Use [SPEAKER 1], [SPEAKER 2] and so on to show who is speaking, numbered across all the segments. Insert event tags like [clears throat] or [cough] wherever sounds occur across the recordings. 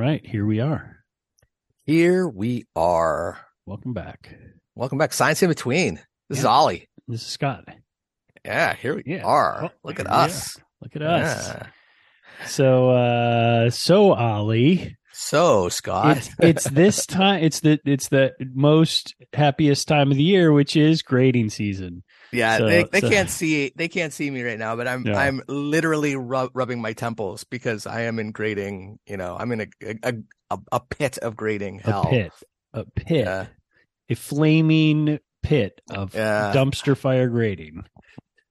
[SPEAKER 1] right, here we are.
[SPEAKER 2] Here we are.
[SPEAKER 1] Welcome back.
[SPEAKER 2] Welcome back. Science in between. This is Ollie.
[SPEAKER 1] This is Scott.
[SPEAKER 2] Yeah, here we
[SPEAKER 1] Yeah.
[SPEAKER 2] are.
[SPEAKER 1] Oh,
[SPEAKER 2] Look at us.
[SPEAKER 1] Look at us.
[SPEAKER 2] Yeah.
[SPEAKER 1] So, uh, so Ollie,
[SPEAKER 2] So, Scott.
[SPEAKER 1] it's it's this [laughs] time. It's the it's the most happiest time of the year, which is grading season.
[SPEAKER 2] Yeah,
[SPEAKER 1] so-
[SPEAKER 2] they, they
[SPEAKER 1] so-
[SPEAKER 2] can't see they can't see me right now, but I'm
[SPEAKER 1] Yeah.
[SPEAKER 2] I'm literally rub, rubbing my temples because I am in grading. You know, I'm in a a, a, a pit of grading hell.
[SPEAKER 1] A pit, a pit,
[SPEAKER 2] Yeah.
[SPEAKER 1] a flaming pit of
[SPEAKER 2] Yeah.
[SPEAKER 1] dumpster fire grading.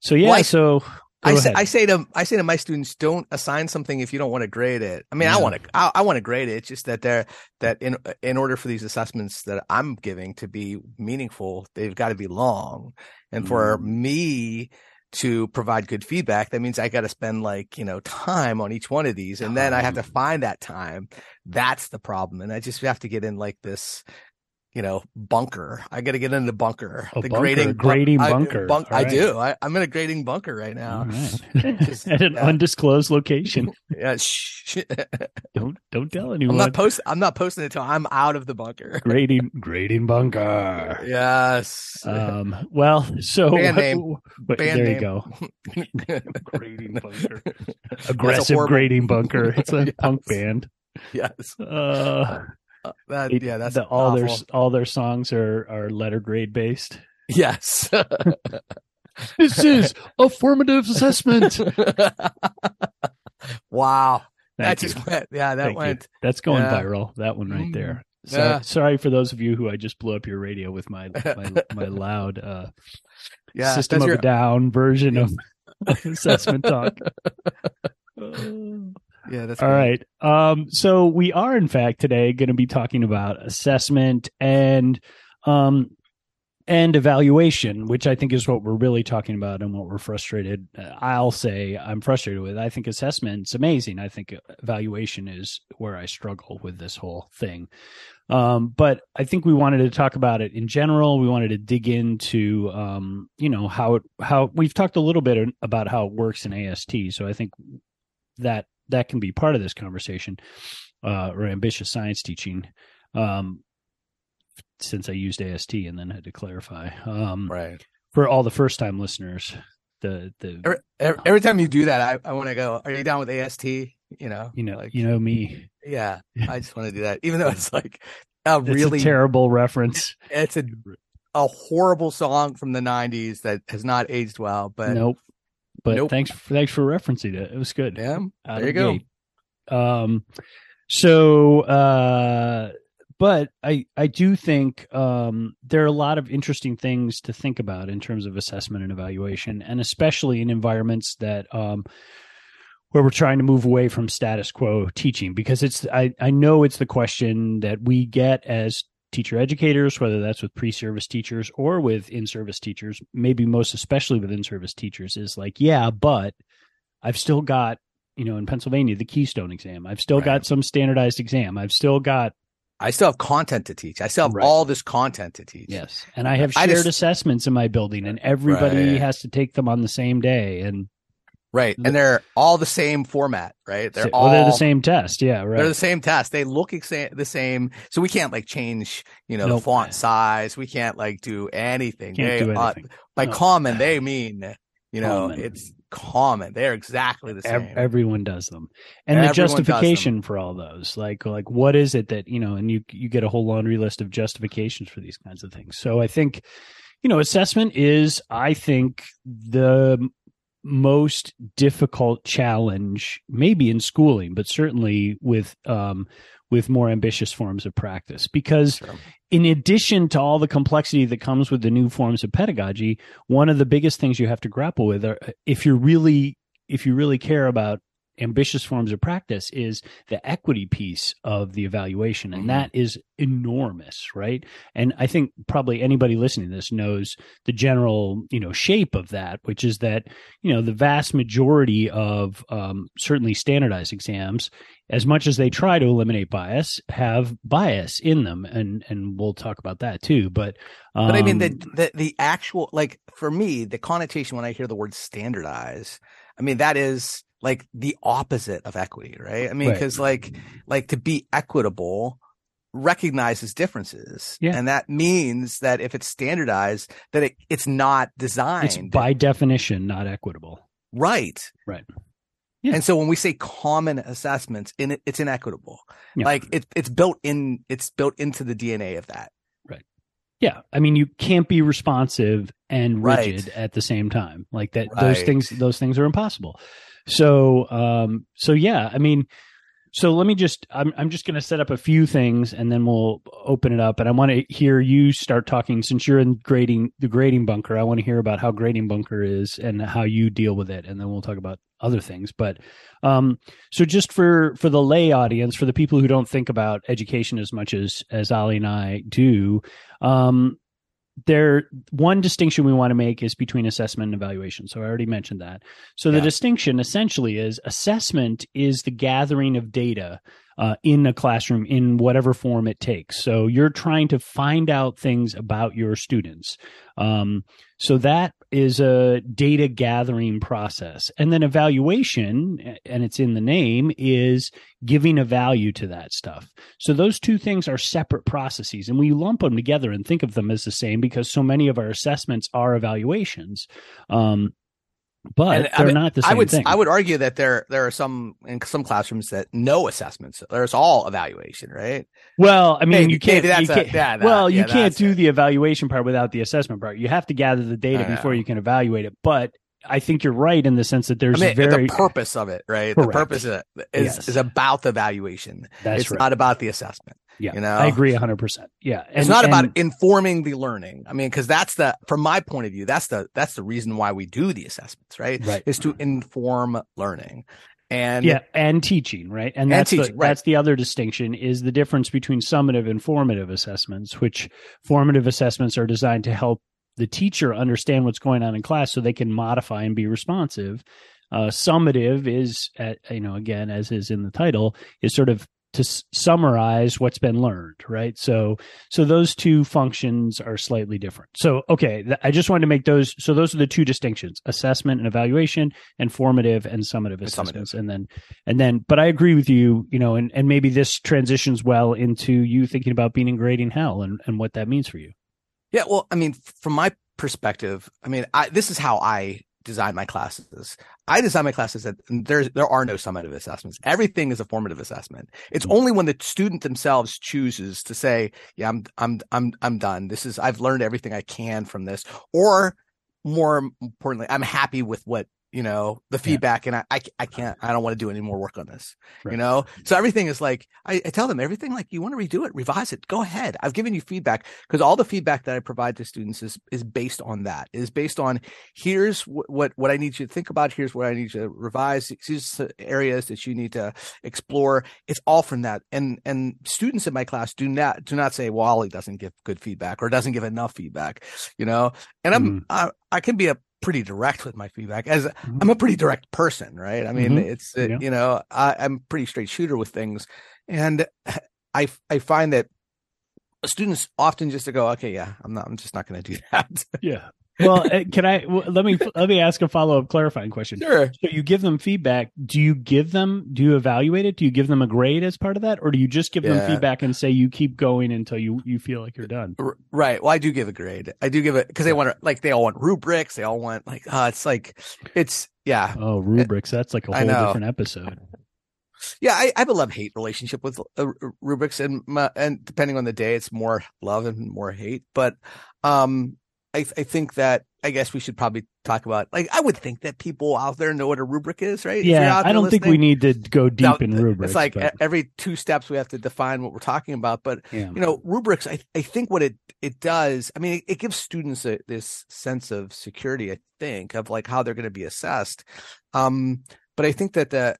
[SPEAKER 1] So yeah,
[SPEAKER 2] Well, I-
[SPEAKER 1] so
[SPEAKER 2] I say. I say to I say to my students, don't assign something if you don't want to grade it. I mean, I want to I, I want to grade it. It's just that they're that in in order for these assessments that I'm giving to be meaningful, they've got to be long. And for
[SPEAKER 1] Mm.
[SPEAKER 2] me to provide good feedback, that means I got to spend like you know time on each one of these, and then I have to find that time. That's the problem, and I just have to get in like this. You know, bunker. I got to get in the bunker.
[SPEAKER 1] A
[SPEAKER 2] the
[SPEAKER 1] bunker,
[SPEAKER 2] grading
[SPEAKER 1] grading
[SPEAKER 2] I-
[SPEAKER 1] bunker.
[SPEAKER 2] bunk-
[SPEAKER 1] All
[SPEAKER 2] I
[SPEAKER 1] right.
[SPEAKER 2] do. I, I'm in a grading bunker right now.
[SPEAKER 1] all right.
[SPEAKER 2] Just- [laughs] [laughs]
[SPEAKER 1] at an
[SPEAKER 2] yeah.
[SPEAKER 1] undisclosed location. [laughs]
[SPEAKER 2] Yeah, shh.
[SPEAKER 1] Don't don't tell
[SPEAKER 2] I'm
[SPEAKER 1] anyone.
[SPEAKER 2] not post. I'm not posting it until I'm out of the bunker.
[SPEAKER 1] grading grading bunker.
[SPEAKER 2] Yes.
[SPEAKER 1] Um, well, so
[SPEAKER 2] Band name.
[SPEAKER 1] but
[SPEAKER 2] Band
[SPEAKER 1] there
[SPEAKER 2] name.
[SPEAKER 1] you go. Grading bunker. Aggressive
[SPEAKER 2] horrible-
[SPEAKER 1] grading bunker. It's a
[SPEAKER 2] Yes.
[SPEAKER 1] punk band.
[SPEAKER 2] yes.
[SPEAKER 1] Uh,
[SPEAKER 2] Uh, Uh, that,
[SPEAKER 1] it-
[SPEAKER 2] yeah, that's
[SPEAKER 1] the, all their all their songs are are letter grade based.
[SPEAKER 2] Yes. [laughs]
[SPEAKER 1] This is a formative assessment. [laughs]
[SPEAKER 2] wow.
[SPEAKER 1] Thank
[SPEAKER 2] that
[SPEAKER 1] you.
[SPEAKER 2] just went. Yeah, that
[SPEAKER 1] Thank you.
[SPEAKER 2] went.
[SPEAKER 1] That's going
[SPEAKER 2] Yeah.
[SPEAKER 1] viral. That one right there. Mm-hmm. So,
[SPEAKER 2] Yeah.
[SPEAKER 1] Sorry for those of you who I just blew up your radio with my my, my [laughs] loud uh,
[SPEAKER 2] Yeah.
[SPEAKER 1] System of
[SPEAKER 2] your,
[SPEAKER 1] a Down version of assessment talk.
[SPEAKER 2] Uh, yeah. That's
[SPEAKER 1] All
[SPEAKER 2] great.
[SPEAKER 1] right. Um, so we are in fact today going to be talking about assessment and um and evaluation, which I think is what we're really talking about and what we're frustrated. uh, I'll say I'm frustrated with. I think assessment's amazing. I think evaluation is where I struggle with this whole thing. Um, but I think we wanted to talk about it in general. We wanted to dig into, um, you know, how it, how we've talked a little bit about how it works in AST. So I think that that can be part of this conversation, uh, or ambitious science teaching. Um, since I used AST and then had to clarify, um,
[SPEAKER 2] Right.
[SPEAKER 1] for all the first time listeners, the, the,
[SPEAKER 2] Every, every, every time you do that, I, I want to go. Are you down with AST? You know.
[SPEAKER 1] you know,
[SPEAKER 2] like
[SPEAKER 1] you know me,
[SPEAKER 2] Yeah. I just want to do that, [laughs] even though it's like a
[SPEAKER 1] it's
[SPEAKER 2] really
[SPEAKER 1] a terrible reference.
[SPEAKER 2] it's a a horrible song from the 90s that has not aged well but
[SPEAKER 1] nope. But
[SPEAKER 2] Nope.
[SPEAKER 1] thanks, for, thanks for referencing it. It was good.
[SPEAKER 2] yeah there you go
[SPEAKER 1] gate. Um, so, uh, but I I do think um, there are a lot of interesting things to think about in terms of assessment and evaluation, and especially in environments that um, where we're trying to move away from status quo teaching, because it's I I know it's the question that we get as teacher educators, whether that's with pre-service teachers or with in-service teachers, maybe most especially with in-service teachers, is like, yeah, but I've still got, you know, in Pennsylvania, the Keystone exam. I've still
[SPEAKER 2] Right.
[SPEAKER 1] got some standardized exam. I've still got
[SPEAKER 2] i still have content to teach i still have
[SPEAKER 1] Right.
[SPEAKER 2] all this content to teach
[SPEAKER 1] yes, and I have
[SPEAKER 2] I
[SPEAKER 1] shared
[SPEAKER 2] just-
[SPEAKER 1] assessments in my building, and everybody
[SPEAKER 2] Right.
[SPEAKER 1] has to take them on the same day, and
[SPEAKER 2] right and they're all the same format right they're all
[SPEAKER 1] they're the same test. Yeah, right.
[SPEAKER 2] they're the same test they look exa- the same so we can't like change you know
[SPEAKER 1] Nope.
[SPEAKER 2] the font size we can't like do anything
[SPEAKER 1] Can't
[SPEAKER 2] they,
[SPEAKER 1] do
[SPEAKER 2] uh,
[SPEAKER 1] anything.
[SPEAKER 2] by
[SPEAKER 1] No.
[SPEAKER 2] common they mean you know
[SPEAKER 1] Common.
[SPEAKER 2] it's common they're exactly the same
[SPEAKER 1] Ev- everyone does them and the
[SPEAKER 2] Everyone them.
[SPEAKER 1] justification for all those like like what is it that you know and you you get a whole laundry list of justifications for these kinds of things so i think you know assessment is i think the most difficult challenge maybe in schooling but certainly with um with more ambitious forms of practice because
[SPEAKER 2] Sure.
[SPEAKER 1] in addition to all the complexity that comes with the new forms of pedagogy one of the biggest things you have to grapple with are if you're really if you really care about ambitious forms of practice is the equity piece of the evaluation. And
[SPEAKER 2] Mhm.
[SPEAKER 1] that is enormous right? And i think probably anybody listening to this knows the general you know shape of that which is that you know the vast majority of um, certainly standardized exams as much as they try to eliminate bias have bias in them. And and we'll talk about that too but um,
[SPEAKER 2] But I mean the, the the actual like for me the connotation when I hear the word standardize, I mean that is like the opposite of equity, right? I mean,
[SPEAKER 1] Right.
[SPEAKER 2] because like like to be equitable recognizes differences,
[SPEAKER 1] Yeah.
[SPEAKER 2] and that means that if it's standardized, that it, it's not designed
[SPEAKER 1] It's by definition not equitable.
[SPEAKER 2] right.
[SPEAKER 1] Right. Yeah.
[SPEAKER 2] And so when we say common assessments, in it, it's inequitable.
[SPEAKER 1] Yeah.
[SPEAKER 2] Like it, it's built in, it's built into the DNA of that. Right.
[SPEAKER 1] Yeah, I mean, you can't be responsive and
[SPEAKER 2] Right.
[SPEAKER 1] rigid at the same time. Like that, those things, those things are impossible. So, um, so yeah, I mean, so let me just, I'm, I'm just going to set up a few things and then we'll open it up. And I want to hear you start talking since you're in grading the grading bunker. I want to hear about how grading bunker is and how you deal with it, and then we'll talk about other things. But, um, so just for for the lay audience, for the people who don't think about education as much as as Ollie and I do, um, there one distinction we want to make is between assessment and evaluation. So I already mentioned that. So the distinction essentially is assessment is the gathering of data uh, in a classroom in whatever form it takes. So you're trying to find out things about your students. Um, so that is a data gathering process. And then evaluation, and it's in the name, is giving a value to that stuff. So those two things are separate processes, and we lump them together and think of them as the same because so many of our assessments are evaluations. Um, but
[SPEAKER 2] And, I
[SPEAKER 1] they're
[SPEAKER 2] mean,
[SPEAKER 1] not the same
[SPEAKER 2] I would,
[SPEAKER 1] thing.
[SPEAKER 2] I would argue that there, there are some in some classrooms that no assessments. There's all evaluation, right?
[SPEAKER 1] Well, I mean, you can't. you can't-
[SPEAKER 2] yeah, that-
[SPEAKER 1] well, you
[SPEAKER 2] yeah,
[SPEAKER 1] can't
[SPEAKER 2] that's
[SPEAKER 1] do
[SPEAKER 2] it.
[SPEAKER 1] the evaluation part without the assessment part. You have to gather the data before you can evaluate it. But I think you're right in the sense that there's
[SPEAKER 2] I mean,
[SPEAKER 1] very
[SPEAKER 2] the purpose of it, right? The purpose of it is,
[SPEAKER 1] Yes.
[SPEAKER 2] is about the evaluation.
[SPEAKER 1] that's
[SPEAKER 2] it's
[SPEAKER 1] right.
[SPEAKER 2] not about the assessment.
[SPEAKER 1] Yeah,
[SPEAKER 2] you know?
[SPEAKER 1] I agree 100. percent Yeah,
[SPEAKER 2] it's not about informing the learning. I mean, because that's the, from my point of view, that's the that's the reason why we do the assessments, right?
[SPEAKER 1] Right.
[SPEAKER 2] Is to inform learning, and
[SPEAKER 1] yeah, and teaching, right? And
[SPEAKER 2] And
[SPEAKER 1] that's the,
[SPEAKER 2] right.
[SPEAKER 1] that's the other distinction is the difference between summative and formative assessments. Which formative assessments are designed to help the teacher understand what's going on in class so they can modify and be responsive. Uh, summative is, at, you know, again as is in the title, is sort of to s- summarize what's been learned, right? So, so those two functions are slightly different. So, okay, th- I just wanted to make those. So, those are the two distinctions: assessment and evaluation, and formative and summative
[SPEAKER 2] And summative.
[SPEAKER 1] assessments. And then, and then, but I agree with you. You know, and and maybe this transitions well into you thinking about being in grading hell and and what that means for you.
[SPEAKER 2] Yeah, well, I mean, from my perspective, I mean, I, this is how I design my classes. I design my classes that there's there are no summative assessments. Everything is a formative assessment. It's
[SPEAKER 1] Mhm.
[SPEAKER 2] only when the student themselves chooses to say, "Yeah, I'm I'm I'm I'm done. This is I've learned everything I can from this," or more importantly, I'm happy with what you know the feedback, and I I, I can't I don't want to do any more work on this.
[SPEAKER 1] Right.
[SPEAKER 2] You know, so everything is like I, I tell them everything like you want to redo it, revise it, go ahead. I've given you feedback because all the feedback that I provide to students is is based on that. Is based on here's what what, what I need you to think about. Here's what I need you to revise. Here's areas that you need to explore. It's all from that. And and students in my class do not do not say, well, Ollie doesn't give good feedback or doesn't give enough feedback. You know, and I'm
[SPEAKER 1] Mhm.
[SPEAKER 2] I, I can be a pretty direct with my feedback as
[SPEAKER 1] Mhm.
[SPEAKER 2] I'm a pretty direct person, right? I mean,
[SPEAKER 1] Mhm.
[SPEAKER 2] it's uh,
[SPEAKER 1] Yeah.
[SPEAKER 2] you know I, I'm pretty straight shooter with things, and [laughs] I I find that students often just to go, okay, yeah, I'm not, I'm just not going to do [laughs] that.
[SPEAKER 1] Yeah. Well, uh, can I let me let me ask a follow up clarifying question.
[SPEAKER 2] sure.
[SPEAKER 1] So you give them feedback. Do you give them? Do you evaluate it? Do you give them a grade as part of that, or do you just give them feedback and say you keep going until you you feel like you're done?
[SPEAKER 2] Right. Well, I do give a grade. I do give it because they want to, like, they all want rubrics. They all want, like, uh, it's like, it's, yeah.
[SPEAKER 1] Oh, rubrics. That's like a whole different episode.
[SPEAKER 2] Yeah. I, I have a love hate relationship with uh, rubrics and, my, and depending on the day, it's more love and more hate. But, um, I, I think that I guess we should probably talk about like I would think that people out there know what a rubric is, right?
[SPEAKER 1] Yeah, I don't think we need to go deep
[SPEAKER 2] now,
[SPEAKER 1] in rubrics.
[SPEAKER 2] It's like
[SPEAKER 1] but,
[SPEAKER 2] every two steps we have to define what we're talking about. But
[SPEAKER 1] yeah.
[SPEAKER 2] you know, rubrics. I I think what it it does. I mean, it, it gives students a, this sense of security. I think of like how they're going to be assessed. Um, but I think that the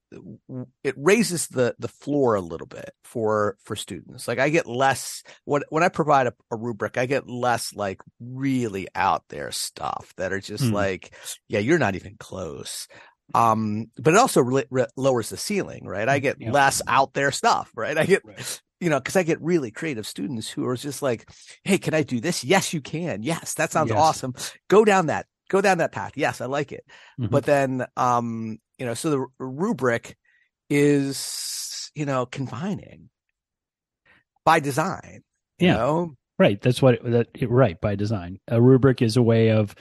[SPEAKER 2] it raises the the floor a little bit for for students. Like I get less when when I provide a, a rubric, I get less like really out there stuff that are just
[SPEAKER 1] Hmm.
[SPEAKER 2] like, yeah, you're not even close. Um, but it also re- re- lowers the ceiling, right? I get
[SPEAKER 1] Yeah.
[SPEAKER 2] less out there stuff, right? I get
[SPEAKER 1] Right.
[SPEAKER 2] you know, because I get really creative students who are just like, "Hey, can I do this? Yes, you can. Yes, that sounds
[SPEAKER 1] Yes.
[SPEAKER 2] awesome. Go down that. Go down that path. Yes, I like it.
[SPEAKER 1] Mhm.
[SPEAKER 2] But then, um, you know, so the rubric is, you know, confining by design. You
[SPEAKER 1] Yeah.
[SPEAKER 2] know?
[SPEAKER 1] Right. That's what it, that it, right by design. A rubric is a way of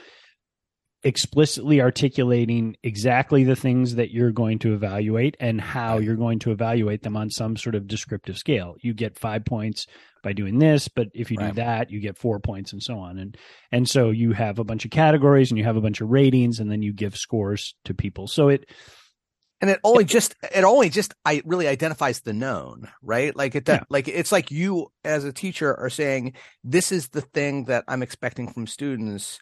[SPEAKER 1] explicitly articulating exactly the things that you're going to evaluate and how you're going to evaluate them on some sort of descriptive scale. You get 5 points by doing this, but if you do that, you get 4 points and so on. And and so you have a bunch of categories and you have a bunch of ratings and then you give scores to people. So it
[SPEAKER 2] and it only just it only just I really identifies the known, right? Like it
[SPEAKER 1] Yeah.
[SPEAKER 2] like it's like you as a teacher are saying this is the thing that I'm expecting from students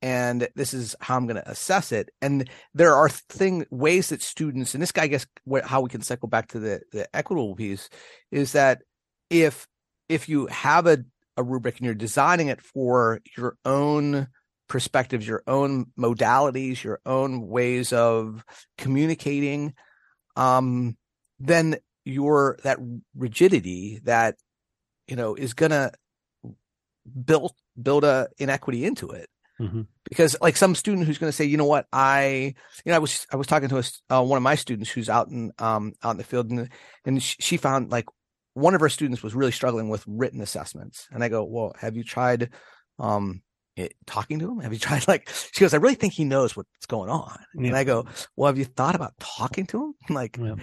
[SPEAKER 2] and this is how I'm going to assess it. And there are thing ways that students and this guy I guess how we can cycle back to the the equitable piece is that if if you have a a rubric and you're designing it for your own perspectives, your own modalities, your own ways of communicating, um, then your that rigidity that you know is gonna build build a inequity into it.
[SPEAKER 1] Mhm.
[SPEAKER 2] Because like some student who's going to say, you know what, I, you know, I was I was talking to a, uh, one of my students who's out in um out in the field and and she, she found like one of our students was really struggling with written assessments, and I go, well, have you tried um it, talking to him? Have you [laughs] tried like she goes, I really think he knows what's going on,
[SPEAKER 1] Yeah.
[SPEAKER 2] and I go, well, have you thought about talking to him? [laughs] Like,
[SPEAKER 1] Yeah.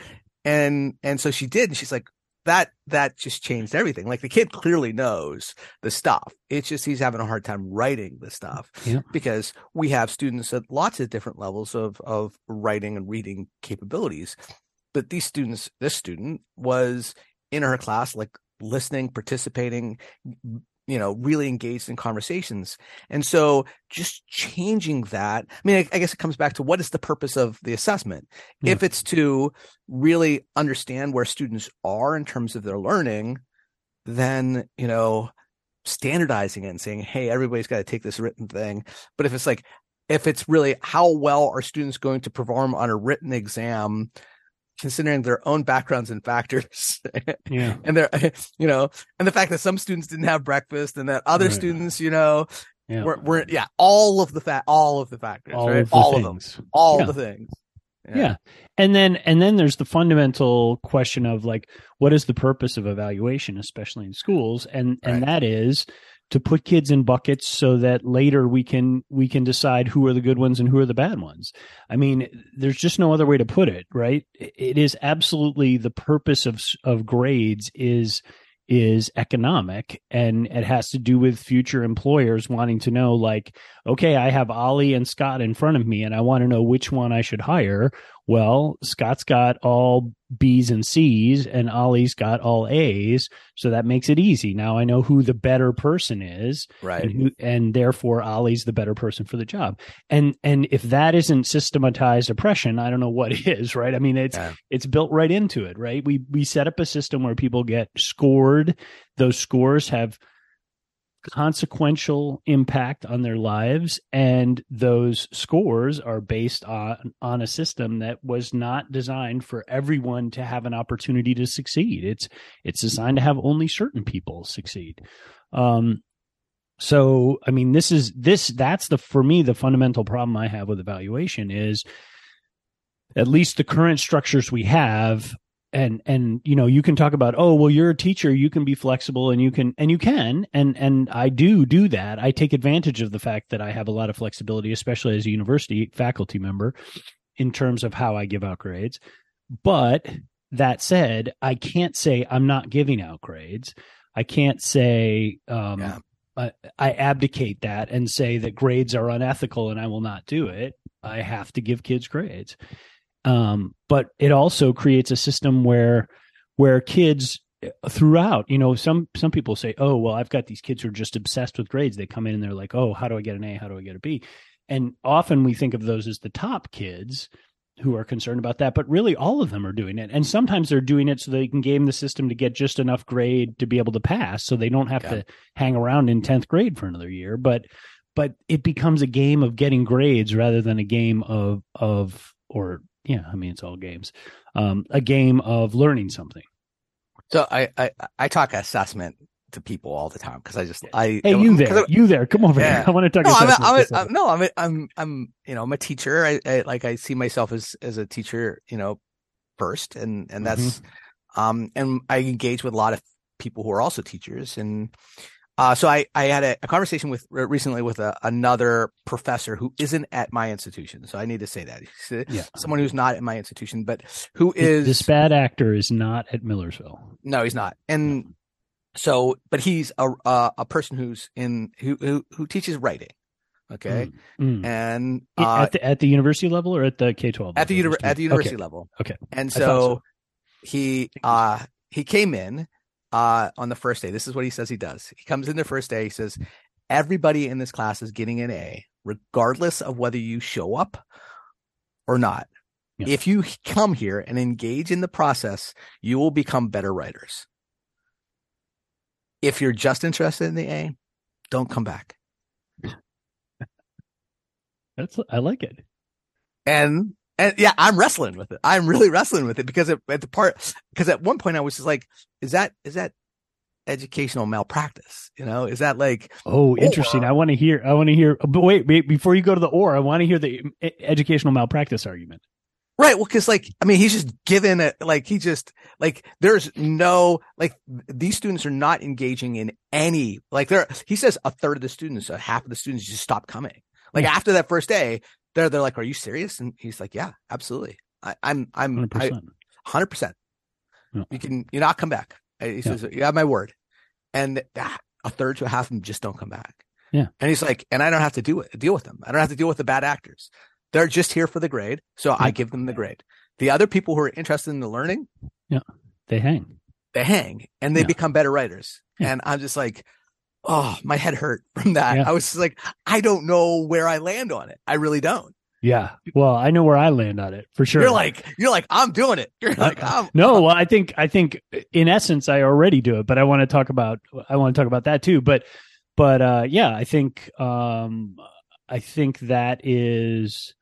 [SPEAKER 2] and and so she did, and she's like, that that just changed everything. Like the kid clearly knows the stuff. It's just he's having a hard time writing the stuff
[SPEAKER 1] Yeah.
[SPEAKER 2] because we have students at lots of different levels of of writing and reading capabilities. But these students, this student was in her class, like listening, participating, you know, really engaged in conversations. And so just changing that, I mean, I, I guess it comes back to what is the purpose of the assessment? If mm-hmm. it's to really understand where students are in terms of their learning, then, you know, standardizing it and saying, hey, everybody's got to take this written thing. But if it's like, if it's really how well are students going to perform on a written exam, considering their own backgrounds and factors [laughs]
[SPEAKER 1] Yeah.
[SPEAKER 2] and they're [laughs] you know and the fact that some students didn't have breakfast and that other
[SPEAKER 1] Right.
[SPEAKER 2] students you know
[SPEAKER 1] Yeah.
[SPEAKER 2] were, were yeah all of the fa- all of the factors
[SPEAKER 1] all
[SPEAKER 2] right
[SPEAKER 1] of the
[SPEAKER 2] all of them all
[SPEAKER 1] Yeah.
[SPEAKER 2] the things
[SPEAKER 1] yeah. and then and then there's the fundamental question of like what is the purpose of evaluation especially in schools and and
[SPEAKER 2] Right.
[SPEAKER 1] that is to put kids in buckets so that later we can we can decide who are the good ones and who are the bad ones. I mean there's just no other way to put it right? It is absolutely the purpose of of grades is is economic and it has to do with future employers wanting to know like okay i have ollie and scott in front of me and i want to know which one i should hire well scott's got all b's and c's and ollie's got all a's so that makes it easy. Now i know who the better person is
[SPEAKER 2] right.
[SPEAKER 1] and, who, and therefore ollie's the better person for the job. And and if that isn't systematized oppression i don't know what [laughs] is right? I mean it's
[SPEAKER 2] Yeah.
[SPEAKER 1] it's built right into it right? We we set up a system where people get scored. Those scores have consequential impact on their lives and those scores are based on on a system that was not designed for everyone to have an opportunity to succeed. It's it's designed to have only certain people succeed. Um so i mean this is this that's the for me the fundamental problem i have with evaluation is at least the current structures we have and and you know you can talk about oh well you're a teacher you can be flexible and you can and you can and and I do do that. I take advantage of the fact that I have a lot of flexibility especially as a university faculty member in terms of how I give out grades. But that said I can't say I'm not giving out grades. I can't say um
[SPEAKER 2] Yeah.
[SPEAKER 1] I, I abdicate that and say that grades are unethical and I will not do it. I have to give kids grades um, but it also creates a system where where kids throughout you know some some people say oh well i've got these kids who are just obsessed with grades. They come in and they're like oh how do i get an a? How do i get a b? And often we think of those as the top kids who are concerned about that but really all of them are doing it. And sometimes they're doing it so they can game the system to get just enough grade to be able to pass so they don't have
[SPEAKER 2] Yeah.
[SPEAKER 1] to hang around in 10th grade for another year. But but it becomes a game of getting grades rather than a game of of or yeah i mean it's all games um a game of learning something
[SPEAKER 2] so I, I i talk assessment to people all the time because I just I
[SPEAKER 1] Hey, you there?
[SPEAKER 2] I-
[SPEAKER 1] You there? Come over
[SPEAKER 2] Yeah.
[SPEAKER 1] here. [laughs] I want to talk.
[SPEAKER 2] no, I'm, a, I'm, a. I'm no, I'm, a, I'm, I'm, you know, I'm a teacher. I, I like, I see myself as, as a teacher, you know, first, and, and that's, um, and I engage with a lot of people who are also teachers, and, uh, so I, I had a, a conversation with recently with a, another professor who isn't at my institution. So I need to say that uh,
[SPEAKER 1] Yeah.
[SPEAKER 2] someone who's not at my institution, but who is
[SPEAKER 1] This- bad actor is not at Millersville.
[SPEAKER 2] no, he's not. And so, but he's a uh, a person who's in who who, who teaches writing. Okay,
[SPEAKER 1] Mm. Mm.
[SPEAKER 2] and uh,
[SPEAKER 1] at the at the university level or at the K twelve
[SPEAKER 2] at the univer- at the university level.
[SPEAKER 1] Okay.
[SPEAKER 2] And so,
[SPEAKER 1] so.
[SPEAKER 2] he uh he came in uh on the first day. This is what he says he does. He comes in the first day. He says everybody in this class is getting an A, regardless of whether you show up or not.
[SPEAKER 1] Yeah.
[SPEAKER 2] If you come here and engage in the process, you will become better writers. If you're just interested in the A, don't come back. [laughs]
[SPEAKER 1] That's I like it.
[SPEAKER 2] and and yeah, I'm wrestling with it. I'm really wrestling with it because at, at the part because at one point I was just like, is that is that educational malpractice? You know, is that like
[SPEAKER 1] Oh, interesting.
[SPEAKER 2] Or-
[SPEAKER 1] I want to hear. I want to hear. But wait, wait, before you go to the or, I want to hear the educational malpractice argument.
[SPEAKER 2] right? Well, because like I mean, he's just given it like he just like there's no like these students are not engaging in any like there. He says a third of the students, a half of the students just stop coming. Like
[SPEAKER 1] Yeah.
[SPEAKER 2] after that first day, they're they're like, "Are you serious?" And he's like, "Yeah, absolutely. I, I'm I'm
[SPEAKER 1] Hundred
[SPEAKER 2] I,
[SPEAKER 1] percent.
[SPEAKER 2] hundred percent.
[SPEAKER 1] Yeah.
[SPEAKER 2] You can you not come back. He says, "You have my word," and ah, a third to a half of them just don't come back.
[SPEAKER 1] Yeah.
[SPEAKER 2] and he's like, and I don't have to do it, deal with them. I don't have to deal with the bad actors. They're just here for the grade, so I give them the grade. The other people who are interested in the learning, yeah,
[SPEAKER 1] They hang.
[SPEAKER 2] they hang and they
[SPEAKER 1] Yeah.
[SPEAKER 2] become better writers.
[SPEAKER 1] Yeah.
[SPEAKER 2] And I'm just like, oh, my head hurt [laughs] from that.
[SPEAKER 1] Yeah.
[SPEAKER 2] I was like, I don't know where I land on it. I really don't.
[SPEAKER 1] Yeah. Well, I know where I land on it for sure.
[SPEAKER 2] You're like, you're like, I'm doing it. [laughs] You're like,
[SPEAKER 1] Uh,
[SPEAKER 2] I'm
[SPEAKER 1] no, well, I think I think in essence I already do it, but I want to talk about I want to talk about that too. But but uh yeah, I think um I think that is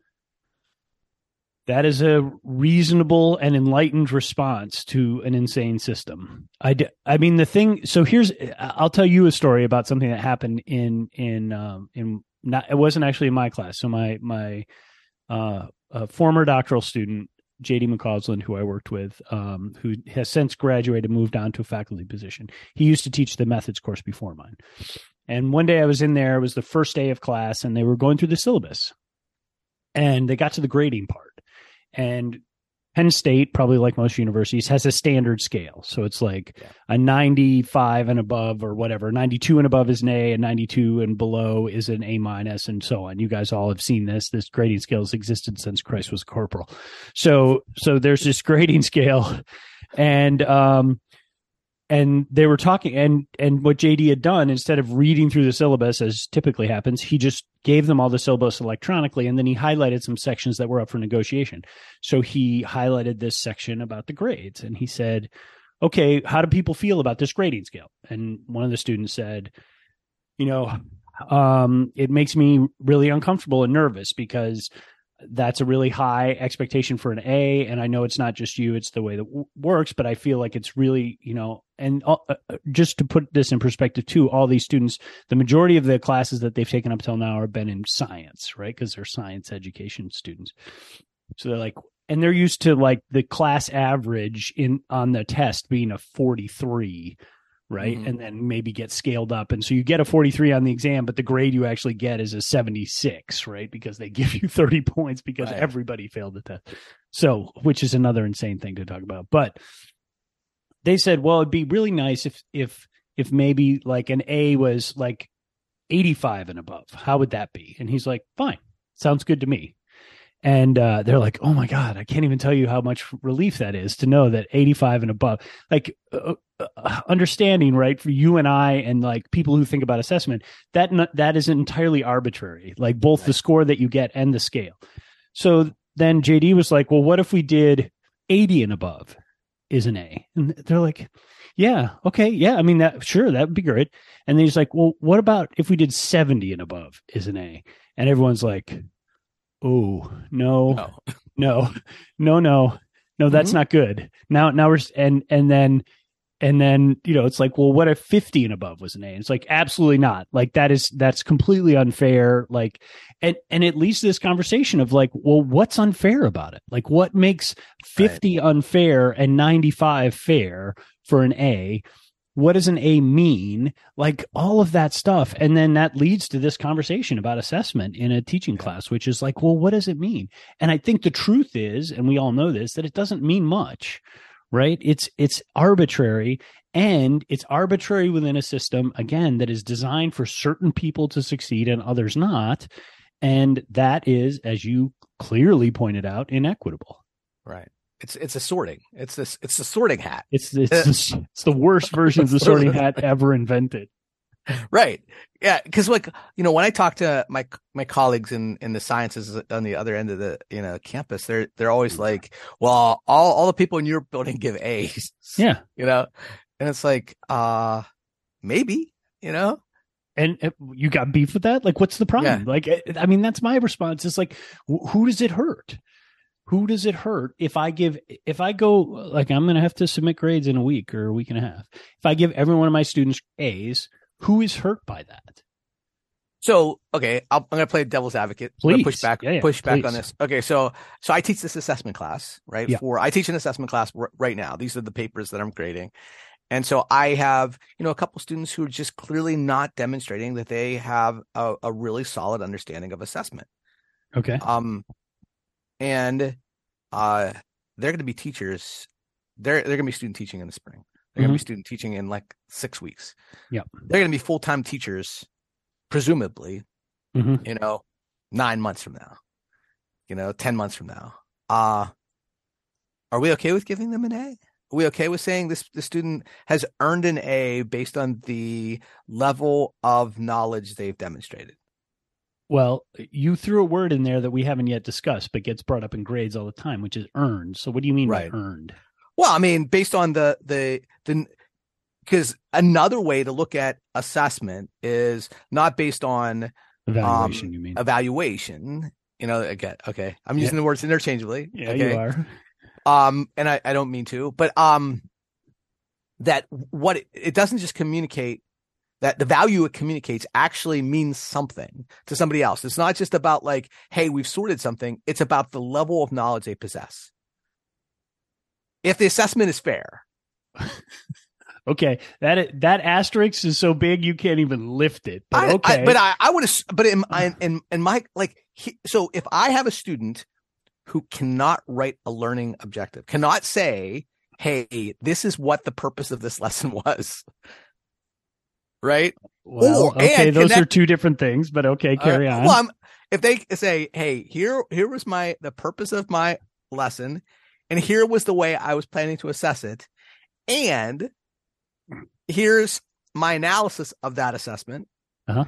[SPEAKER 1] that is a reasonable and enlightened response to an insane system. I, d- I mean the thing. So here's I'll tell you a story about something that happened in in um, in not it wasn't actually in my class. So my my uh, former doctoral student JD McCausland, who I worked with, um, who has since graduated, moved on to a faculty position. He used to teach the methods course before mine. And one day I was in there, it was the first day of class, and they were going through the syllabus. And they got to the grading part. And Penn State, probably like most universities, has a standard scale. So it's like
[SPEAKER 2] Yeah.
[SPEAKER 1] a 95 and above or whatever. 92 and above is an A, and 92 and below is an A minus, and so on. You guys all have seen this. This grading scale has existed since Christ was a corporal. So so there's this grading scale, and um and they were talking and and what JD had done instead of reading through the syllabus as typically happens, he just gave them all the syllabus electronically and then he highlighted some sections that were up for negotiation. So he highlighted this section about the grades and he said, "Okay, how do people feel about this grading scale?" And one of the students said, "You know, um it makes me really uncomfortable and nervous because that's a really high expectation for an A. And I know it's not just you, it's the way that w- works, but I feel like it's really, you know, and uh, uh, just to put this in perspective too, all these students, the majority of the classes that they've taken up till now have been in science, right? Because they're science education students. So they're like, and they're used to like the class average in on the test being a 43 right?
[SPEAKER 2] Mhm.
[SPEAKER 1] and then maybe get scaled up. And so you get a 43 on the exam but the grade you actually get is a 76 right? Because they [laughs] give you 30 points because
[SPEAKER 2] Right.
[SPEAKER 1] everybody failed the test. So which is another insane thing to talk about. But they said well it'd be really nice if if if maybe like an a was like 85 and above. How would that be? And he's like fine. Sounds good to me and uh, they're like, "Oh my god, I can't even tell you how much relief that is to know that 85 and above." Like uh, uh, understanding, right, for you and I, and like people who think about assessment, that that is entirely arbitrary. Like both the score that you get and the scale. So then JD was like, "Well, what if we did 80 and above is an A?" And they're like, "Yeah, okay, yeah. I mean, that sure that would be great." And then he's like, "Well, what about if we did 70 and above is an A?" And everyone's like. Oh no,
[SPEAKER 2] no. [laughs]
[SPEAKER 1] no, no, no, no, that's
[SPEAKER 2] Mhm.
[SPEAKER 1] not good. Now, now we're and and then and then you know it's like well what if 50 and above was an a and it's like absolutely not like that is that's completely unfair like and and it leads to this conversation of like well what's unfair about it like what makes 50 right. unfair and 95 fair for an a what does an a mean like all of that stuff and then that leads to this conversation about assessment in a teaching class which is like well what does it mean and i think the truth is and we all know this that it doesn't mean much right? It's it's arbitrary and it's arbitrary within a system again that is designed for certain people to succeed and others not. And that is, as you clearly pointed out, inequitable.
[SPEAKER 2] Right. It's it's a sorting. It's this it's a sorting hat.
[SPEAKER 1] It's it's, it's the worst version of the [laughs] sorting hat ever invented.
[SPEAKER 2] Right. Yeah because like you know when i talk to my my colleagues in in the sciences on the other end of the you know campus they're they're always like well all all the people in your building give a's.
[SPEAKER 1] Yeah. [laughs]
[SPEAKER 2] You know? And it's like uh maybe you know?
[SPEAKER 1] And you got beef with that? Like what's the problem? Yeah. like i mean that's my response. It's like who does it hurt who does it hurt if i give if i go like i'm gonna have to submit grades in a week or a week and a half if i give every one of my students a's who is hurt by that?
[SPEAKER 2] So okay, i am going to play devil's advocate.
[SPEAKER 1] Please
[SPEAKER 2] push back,
[SPEAKER 1] yeah, yeah,
[SPEAKER 2] push
[SPEAKER 1] back
[SPEAKER 2] on this. Okay, so so I teach this assessment class, right?
[SPEAKER 1] Yeah.
[SPEAKER 2] For I teach an assessment class r- right now. These are the papers that I'm grading, and so I have you know a couple students who are just clearly not demonstrating that they have a, a really solid understanding of assessment.
[SPEAKER 1] Okay.
[SPEAKER 2] Um, and uh, they're going to be teachers. They're they're going to be student teaching in the spring. They're mm-hmm. going to be student teaching in like six weeks.
[SPEAKER 1] Yeah.
[SPEAKER 2] They're going to be full time teachers, presumably,
[SPEAKER 1] mm-hmm.
[SPEAKER 2] you know, nine months from now, you know, 10 months from now. Uh, are we okay with giving them an A? Are we okay with saying this the student has earned an A based on the level of knowledge they've demonstrated?
[SPEAKER 1] Well, you threw a word in there that we haven't yet discussed, but gets brought up in grades all the time, which is earned. So, what do you mean right. by earned?
[SPEAKER 2] Well, I mean, based on the the the because another way to look at assessment is not based on
[SPEAKER 1] evaluation. Um, you mean
[SPEAKER 2] evaluation? You know, again, okay, I'm using yeah. the words interchangeably.
[SPEAKER 1] Yeah,
[SPEAKER 2] okay?
[SPEAKER 1] you are.
[SPEAKER 2] Um, and I, I don't mean to, but um, that what it, it doesn't just communicate that the value it communicates actually means something to somebody else. It's not just about like, hey, we've sorted something. It's about the level of knowledge they possess if the assessment is fair. [laughs]
[SPEAKER 1] okay, that that asterisk is so big you can't even lift it. But
[SPEAKER 2] I,
[SPEAKER 1] okay,
[SPEAKER 2] I, but I, I would have. But in, in in my like, he, so if I have a student who cannot write a learning objective, cannot say, "Hey, this is what the purpose of this [laughs] lesson was," right?
[SPEAKER 1] Well, or, okay, those that, are two different things, but okay, carry uh, on.
[SPEAKER 2] Well, I'm, if they say, "Hey, here here was my the purpose of my lesson," and here was the way I was planning to assess it. And here's my analysis of that assessment.
[SPEAKER 1] Uh-huh.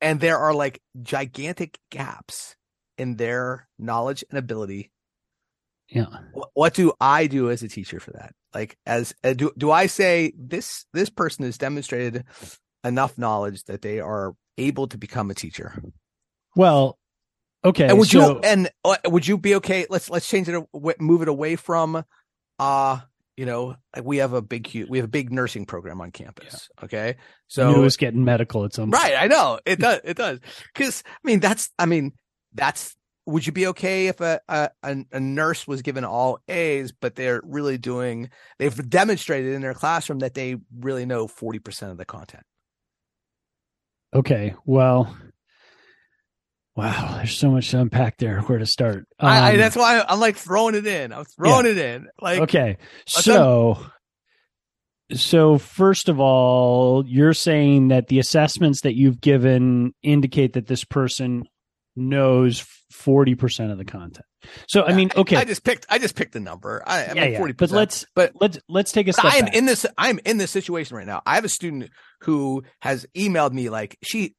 [SPEAKER 2] And there are like gigantic gaps in their knowledge and ability.
[SPEAKER 1] Yeah.
[SPEAKER 2] What do I do as a teacher for that? Like, as uh, do do I say this this person has demonstrated enough knowledge that they are able to become a teacher?
[SPEAKER 1] Well, Okay.
[SPEAKER 2] And would
[SPEAKER 1] so,
[SPEAKER 2] you and uh, would you be okay? Let's let's change it, move it away from, uh, you know, we have a big we have a big nursing program on campus. Yeah. Okay, so
[SPEAKER 1] it was getting medical at some
[SPEAKER 2] right. I know it does. It does because I mean that's I mean that's would you be okay if a, a a nurse was given all A's, but they're really doing they've demonstrated in their classroom that they really know forty percent of the content.
[SPEAKER 1] Okay, well, Wow, there's so much to unpack there. Where to start?
[SPEAKER 2] Um, I, I, um, that's why I'm like throwing it in. I'm throwing yeah. it in. Like
[SPEAKER 1] okay, so so first of all, you're saying that the assessments that you've given indicate that this person knows 40% of the content. So I mean, okay.
[SPEAKER 2] I, just picked I just picked the number. I, I yeah, mean, yeah. 40%.
[SPEAKER 1] But let's but let's let's take a step
[SPEAKER 2] I am
[SPEAKER 1] back.
[SPEAKER 2] in this I'm in this situation right now. I have a student who has emailed me like she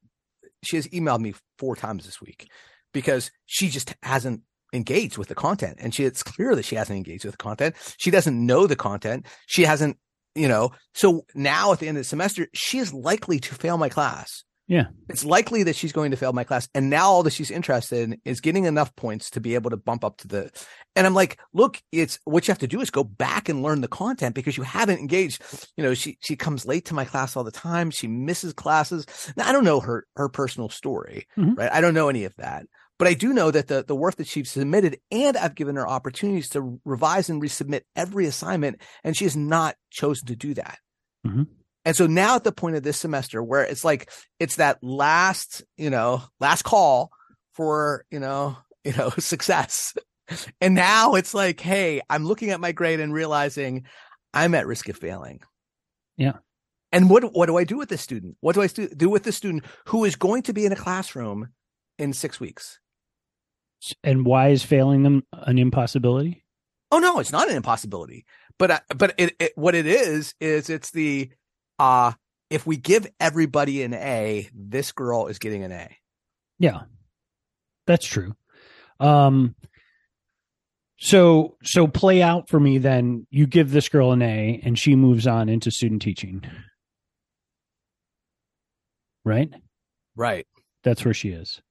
[SPEAKER 2] she has emailed me four times this week because she just hasn't engaged with the content and she it's clear that she hasn't engaged with the content she doesn't know the content she hasn't you know so now at the end of the semester she is likely to fail my class
[SPEAKER 1] Yeah.
[SPEAKER 2] It's likely that she's going to fail my class. And now all that she's interested in is getting enough points to be able to bump up to the, and I'm like, look, it's what you have to do is go back and learn the content because you haven't engaged. You know, she, she comes late to my class all the time. She misses classes. Now I don't know her, her personal story,
[SPEAKER 1] Mhm.
[SPEAKER 2] right? I don't know any of that, but I do know that the, the work that she's submitted and I've given her opportunities to revise and resubmit every assignment. And she has not chosen to do that.
[SPEAKER 1] Mhm.
[SPEAKER 2] And so now at the point of this semester where it's like, it's that last, you know, last call for, you know, [laughs] you know, success. And now it's like, hey, I'm looking at my grade and realizing I'm at risk of failing.
[SPEAKER 1] Yeah.
[SPEAKER 2] And what what do I do with this student? What do I do, do with this student who is going to be in a classroom in six weeks?
[SPEAKER 1] And why is failing them an impossibility?
[SPEAKER 2] Oh no, it's not an impossibility. But I, but it, it what it is is it's the uh if we give everybody an A, this girl is getting an A.
[SPEAKER 1] Yeah. That's true. Um so so play out for me then you give this girl an A and she moves on into student teaching. Right?
[SPEAKER 2] Right.
[SPEAKER 1] That's where she is.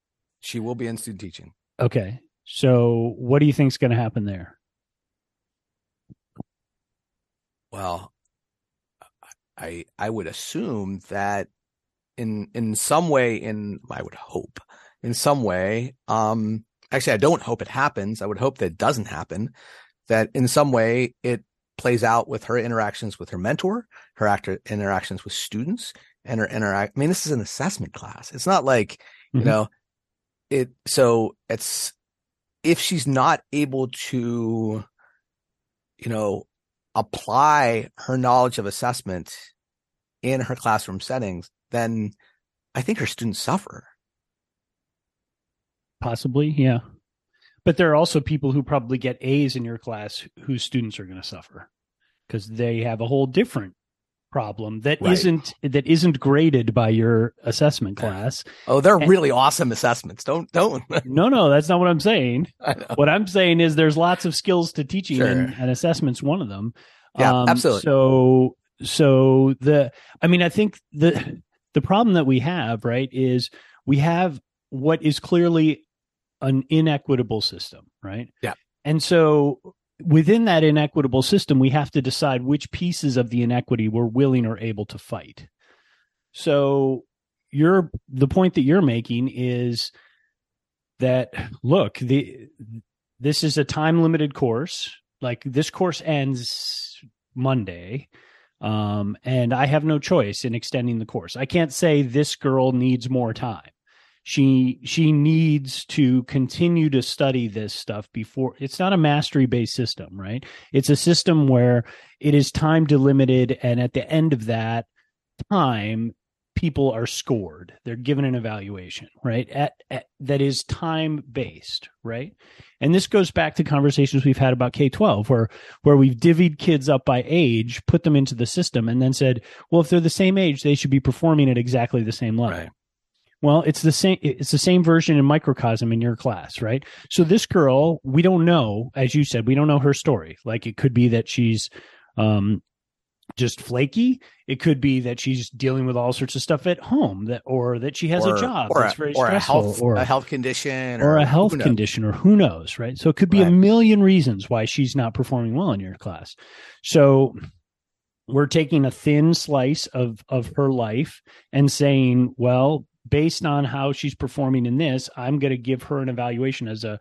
[SPEAKER 2] She will be in student teaching.
[SPEAKER 1] Okay. So what do you think's going to happen there?
[SPEAKER 2] Well, I I would assume that in in some way in I would hope in some way um actually I don't hope it happens. I would hope that it doesn't happen that in some way it plays out with her interactions with her mentor, her actor interactions with students and her interact I mean this is an assessment class. It's not like, you
[SPEAKER 1] Mhm.
[SPEAKER 2] know, it so it's if she's not able to you know apply her knowledge of assessment in her classroom settings, then I think her students suffer.
[SPEAKER 1] Possibly, yeah. But there are also people who probably get A's in your class whose students are going to suffer because they have a whole different problem that
[SPEAKER 2] Right.
[SPEAKER 1] not that isn't graded by your assessment class.
[SPEAKER 2] Oh, they're
[SPEAKER 1] And-
[SPEAKER 2] really awesome assessments. Don't don't. [laughs]
[SPEAKER 1] no, no, that's not what I'm saying. What I'm saying is there's lots of skills to teaching
[SPEAKER 2] Sure.
[SPEAKER 1] and, and assessment's one of them.
[SPEAKER 2] Yeah, um, absolutely.
[SPEAKER 1] So so the I mean I think the the problem that we have, right, is we have what is clearly an inequitable system, right?
[SPEAKER 2] Yeah.
[SPEAKER 1] And so within that inequitable system, we have to decide which pieces of the inequity we're willing or able to fight. So your the point that you're making is that look, the this is a time limited course. Like this course ends Monday. Um, and I have no choice in extending the course. I can't say this girl needs more time. She she needs to continue to study this stuff before it's not a mastery based system, right? It's a system where it is time delimited and at the end of that time people are scored. They're given an evaluation, right? At, at that is time based, right? And this goes back to conversations we've had about K-12 where where we've divvied kids up by age, put them into the system and then said, well if they're the same age, they should be performing at exactly the same level.
[SPEAKER 2] Right.
[SPEAKER 1] Well, it's the same. It's the same version in microcosm in your class, right? So this girl, we don't know, as you said, we don't know her story. Like it could be that she's um, just flaky. It could be that she's dealing with all sorts of stuff at home, that or that she has
[SPEAKER 2] or,
[SPEAKER 1] a job
[SPEAKER 2] or,
[SPEAKER 1] that's
[SPEAKER 2] a,
[SPEAKER 1] very
[SPEAKER 2] or a
[SPEAKER 1] stressful,
[SPEAKER 2] health
[SPEAKER 1] or
[SPEAKER 2] a health condition,
[SPEAKER 1] or a health condition, or who knows, right? So it could be a million reasons why she's not performing well in your class. So we're taking a thin slice of of her life and saying, well, based on how she's performing in this, I'm going to give her an evaluation as a,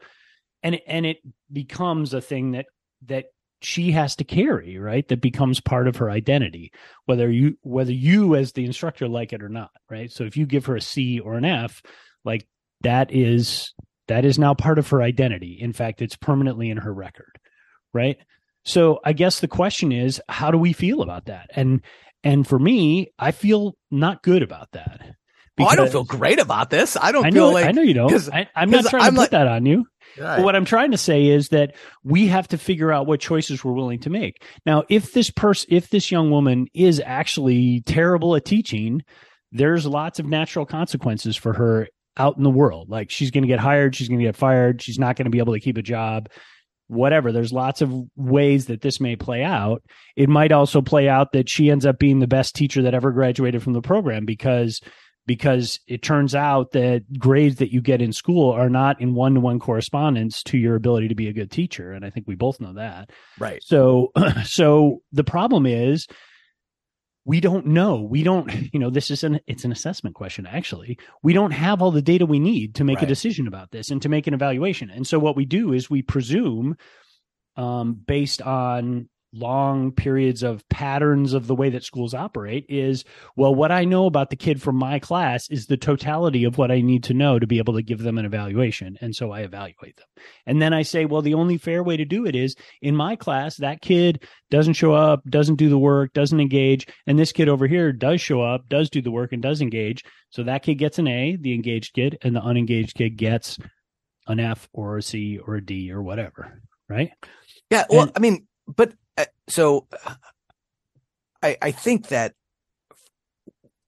[SPEAKER 1] and and it becomes a thing that that she has to carry, right? That becomes part of her identity, whether you whether you as the instructor like it or not, right? So if you give her a C or an F, like that is that is now part of her identity. In fact, it's permanently in her record, right? So I guess the question is, how do we feel about that? And and for me, I feel not good about that.
[SPEAKER 2] Oh, I don't feel great about this. I don't
[SPEAKER 1] I
[SPEAKER 2] feel
[SPEAKER 1] know,
[SPEAKER 2] like
[SPEAKER 1] I know you don't. I, I'm not trying
[SPEAKER 2] I'm
[SPEAKER 1] to put that on you.
[SPEAKER 2] Right.
[SPEAKER 1] But what I'm trying to say is that we have to figure out what choices we're willing to make. Now, if this person, if this young woman is actually terrible at teaching, there's lots of natural consequences for her out in the world. Like she's going to get hired, she's going to get fired, she's not going to be able to keep a job, whatever. There's lots of ways that this may play out. It might also play out that she ends up being the best teacher that ever graduated from the program because because it turns out that grades that you get in school are not in one to one correspondence to your ability to be a good teacher. And I think we both know that.
[SPEAKER 2] Right.
[SPEAKER 1] So, [clears throat] so the problem is we don't know. We don't, you know, this is an, it's an assessment question. Actually, we don't have all the data we need to make
[SPEAKER 2] Right.
[SPEAKER 1] a decision about this and to make an evaluation. And so what we do is we presume, um, based on long periods of patterns of the way that schools operate is well what i know about the kid from my class is the totality of what i need to know to be able to give them an evaluation. And so i evaluate them. And then i say well the only fair way to do it is in my class that kid doesn't show up doesn't do the work doesn't engage. And this kid over here does show up does do the work and does engage. So that kid gets an a the engaged kid and the unengaged kid gets an f or a c or a d or whatever right?
[SPEAKER 2] Yeah. Well,
[SPEAKER 1] And-
[SPEAKER 2] I mean, but so uh, I I think that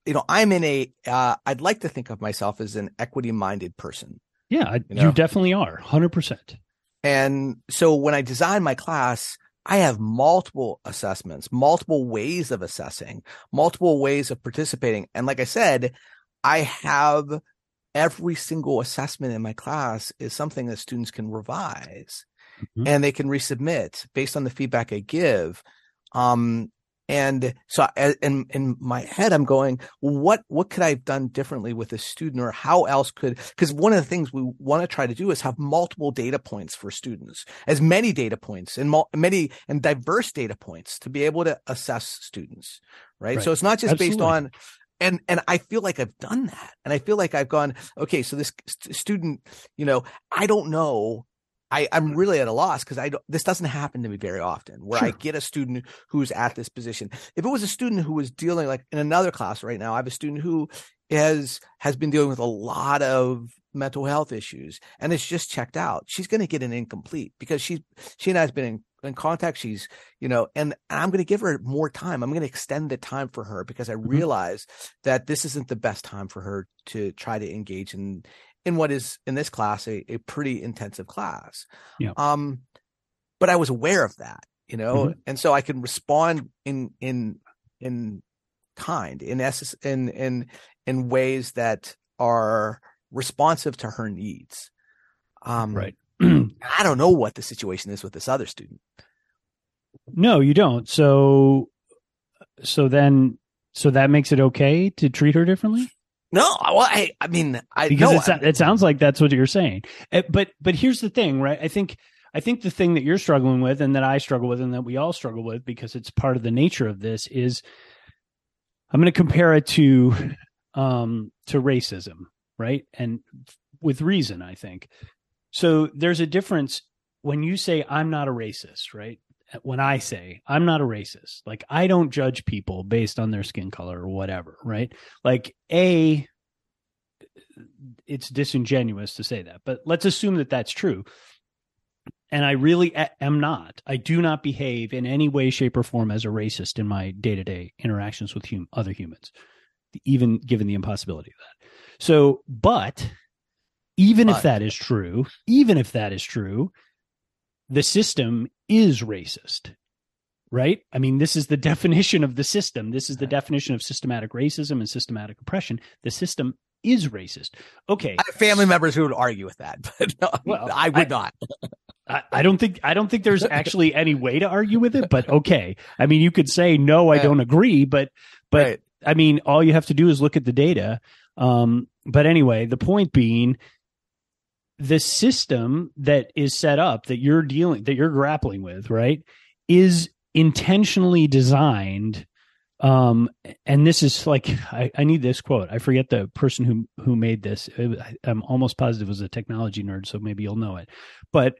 [SPEAKER 2] you know I'm in a uh, I'd like to think of myself as an equity minded person.
[SPEAKER 1] yeah I-
[SPEAKER 2] You
[SPEAKER 1] you definitely are 100%
[SPEAKER 2] And so when I design my class, I have multiple assessments, multiple ways of assessing, multiple ways of participating. And like I said, I have every single assessment in my class is something that students can revise
[SPEAKER 1] Mhm.
[SPEAKER 2] and they can resubmit based on the feedback I give. Um, and so in in my head, I'm going, what what could I have done differently with a student, or how else could? Because one of the things we want to try to do is have multiple data points for students, as many data points and mul- many and diverse data points to be able to assess students, right?
[SPEAKER 1] Right.
[SPEAKER 2] So it's not just based on. And and I feel like I've done that, and I feel like I've gone okay. So this st- student, you know, I don't know I, I'm really at a loss because I don't, this doesn't happen to me very often where I get a student who's at this position. If it was a student who was dealing like in another class right now, I have a student who has has been dealing with a lot of mental health issues and it's just checked out. She's going to get an incomplete because she she and I has been in, in contact. She's you know, and, and I'm going to give her more time. I'm going to extend the time for her because I mm-hmm. realize that this isn't the best time for her to try to engage in in what is in this class a, a pretty intensive class.
[SPEAKER 1] Yeah.
[SPEAKER 2] Um, but I was aware of that, you know, and so I can respond in in in kind, in essence, in in in ways that are responsive to her needs. Um,
[SPEAKER 1] right
[SPEAKER 2] I [clears throat] don't know what the situation is with this other student.
[SPEAKER 1] No, you don't. So, so then, so that makes it okay to treat her differently
[SPEAKER 2] No, well, I I mean, I
[SPEAKER 1] because it's, it sounds like that's what you're saying. Uh, But, but here's the thing, right? I think, I think the thing that you're struggling with and that I struggle with and that we all struggle with because it's part of the nature of this is I'm going to compare it to, um, to racism, right? And with reason, I think. So there's a difference when you say I'm not a racist, right? When I say I'm not a racist, like I don't judge people based on their skin color or whatever, right? Like a it's disingenuous to say that, but let's assume that that's true. And I really am not. I do not behave in any way, shape, or form as a racist in my day to day interactions with hum- other humans, even given the impossibility of that. So, but even if that is true, even if that is true, the system is racist, right? I mean, this is the definition of the system. This is the definition of systematic racism and systematic oppression. The system is racist. Okay.
[SPEAKER 2] I have family members who would argue with that, [laughs] but no,
[SPEAKER 1] Well,
[SPEAKER 2] I would not. [laughs]
[SPEAKER 1] I, I don't think I don't think there's actually any way to argue with it, but [laughs] okay. I mean, you could say no, I don't agree, but but
[SPEAKER 2] Right.
[SPEAKER 1] I mean, all you have to do is look at the data. Um, but anyway, the point being, the system that is set up that you're dealing that you're grappling with, right, is intentionally designed. Um, and this is like I, I need this quote. I forget the person who who made this. It- I'm almost positive it was a technology nerd, so maybe you'll know it. But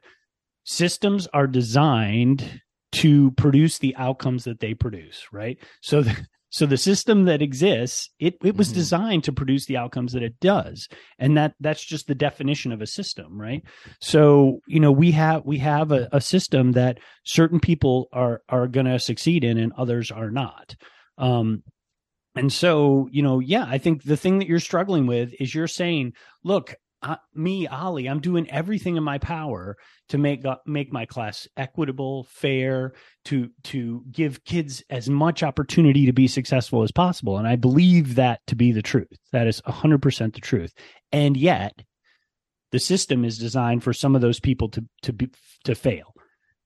[SPEAKER 1] systems are designed to produce the outcomes that they produce, right? So the, so the system that exists, it it was
[SPEAKER 2] Mhm.
[SPEAKER 1] designed to produce the outcomes that it does. And that that's just the definition of a system, right? So, you know, we have we have a, a system that certain people are are going to succeed in and others are not. Um and so, you know, yeah, I think the thing that you're struggling with is you're saying, look, uh, me, Ollie, I'm doing everything in my power to make uh, make my class equitable, fair, to to give kids as much opportunity to be successful as possible. And I believe that to be the truth. That is 100% the truth. And yet, the system is designed for some of those people to to be to fail,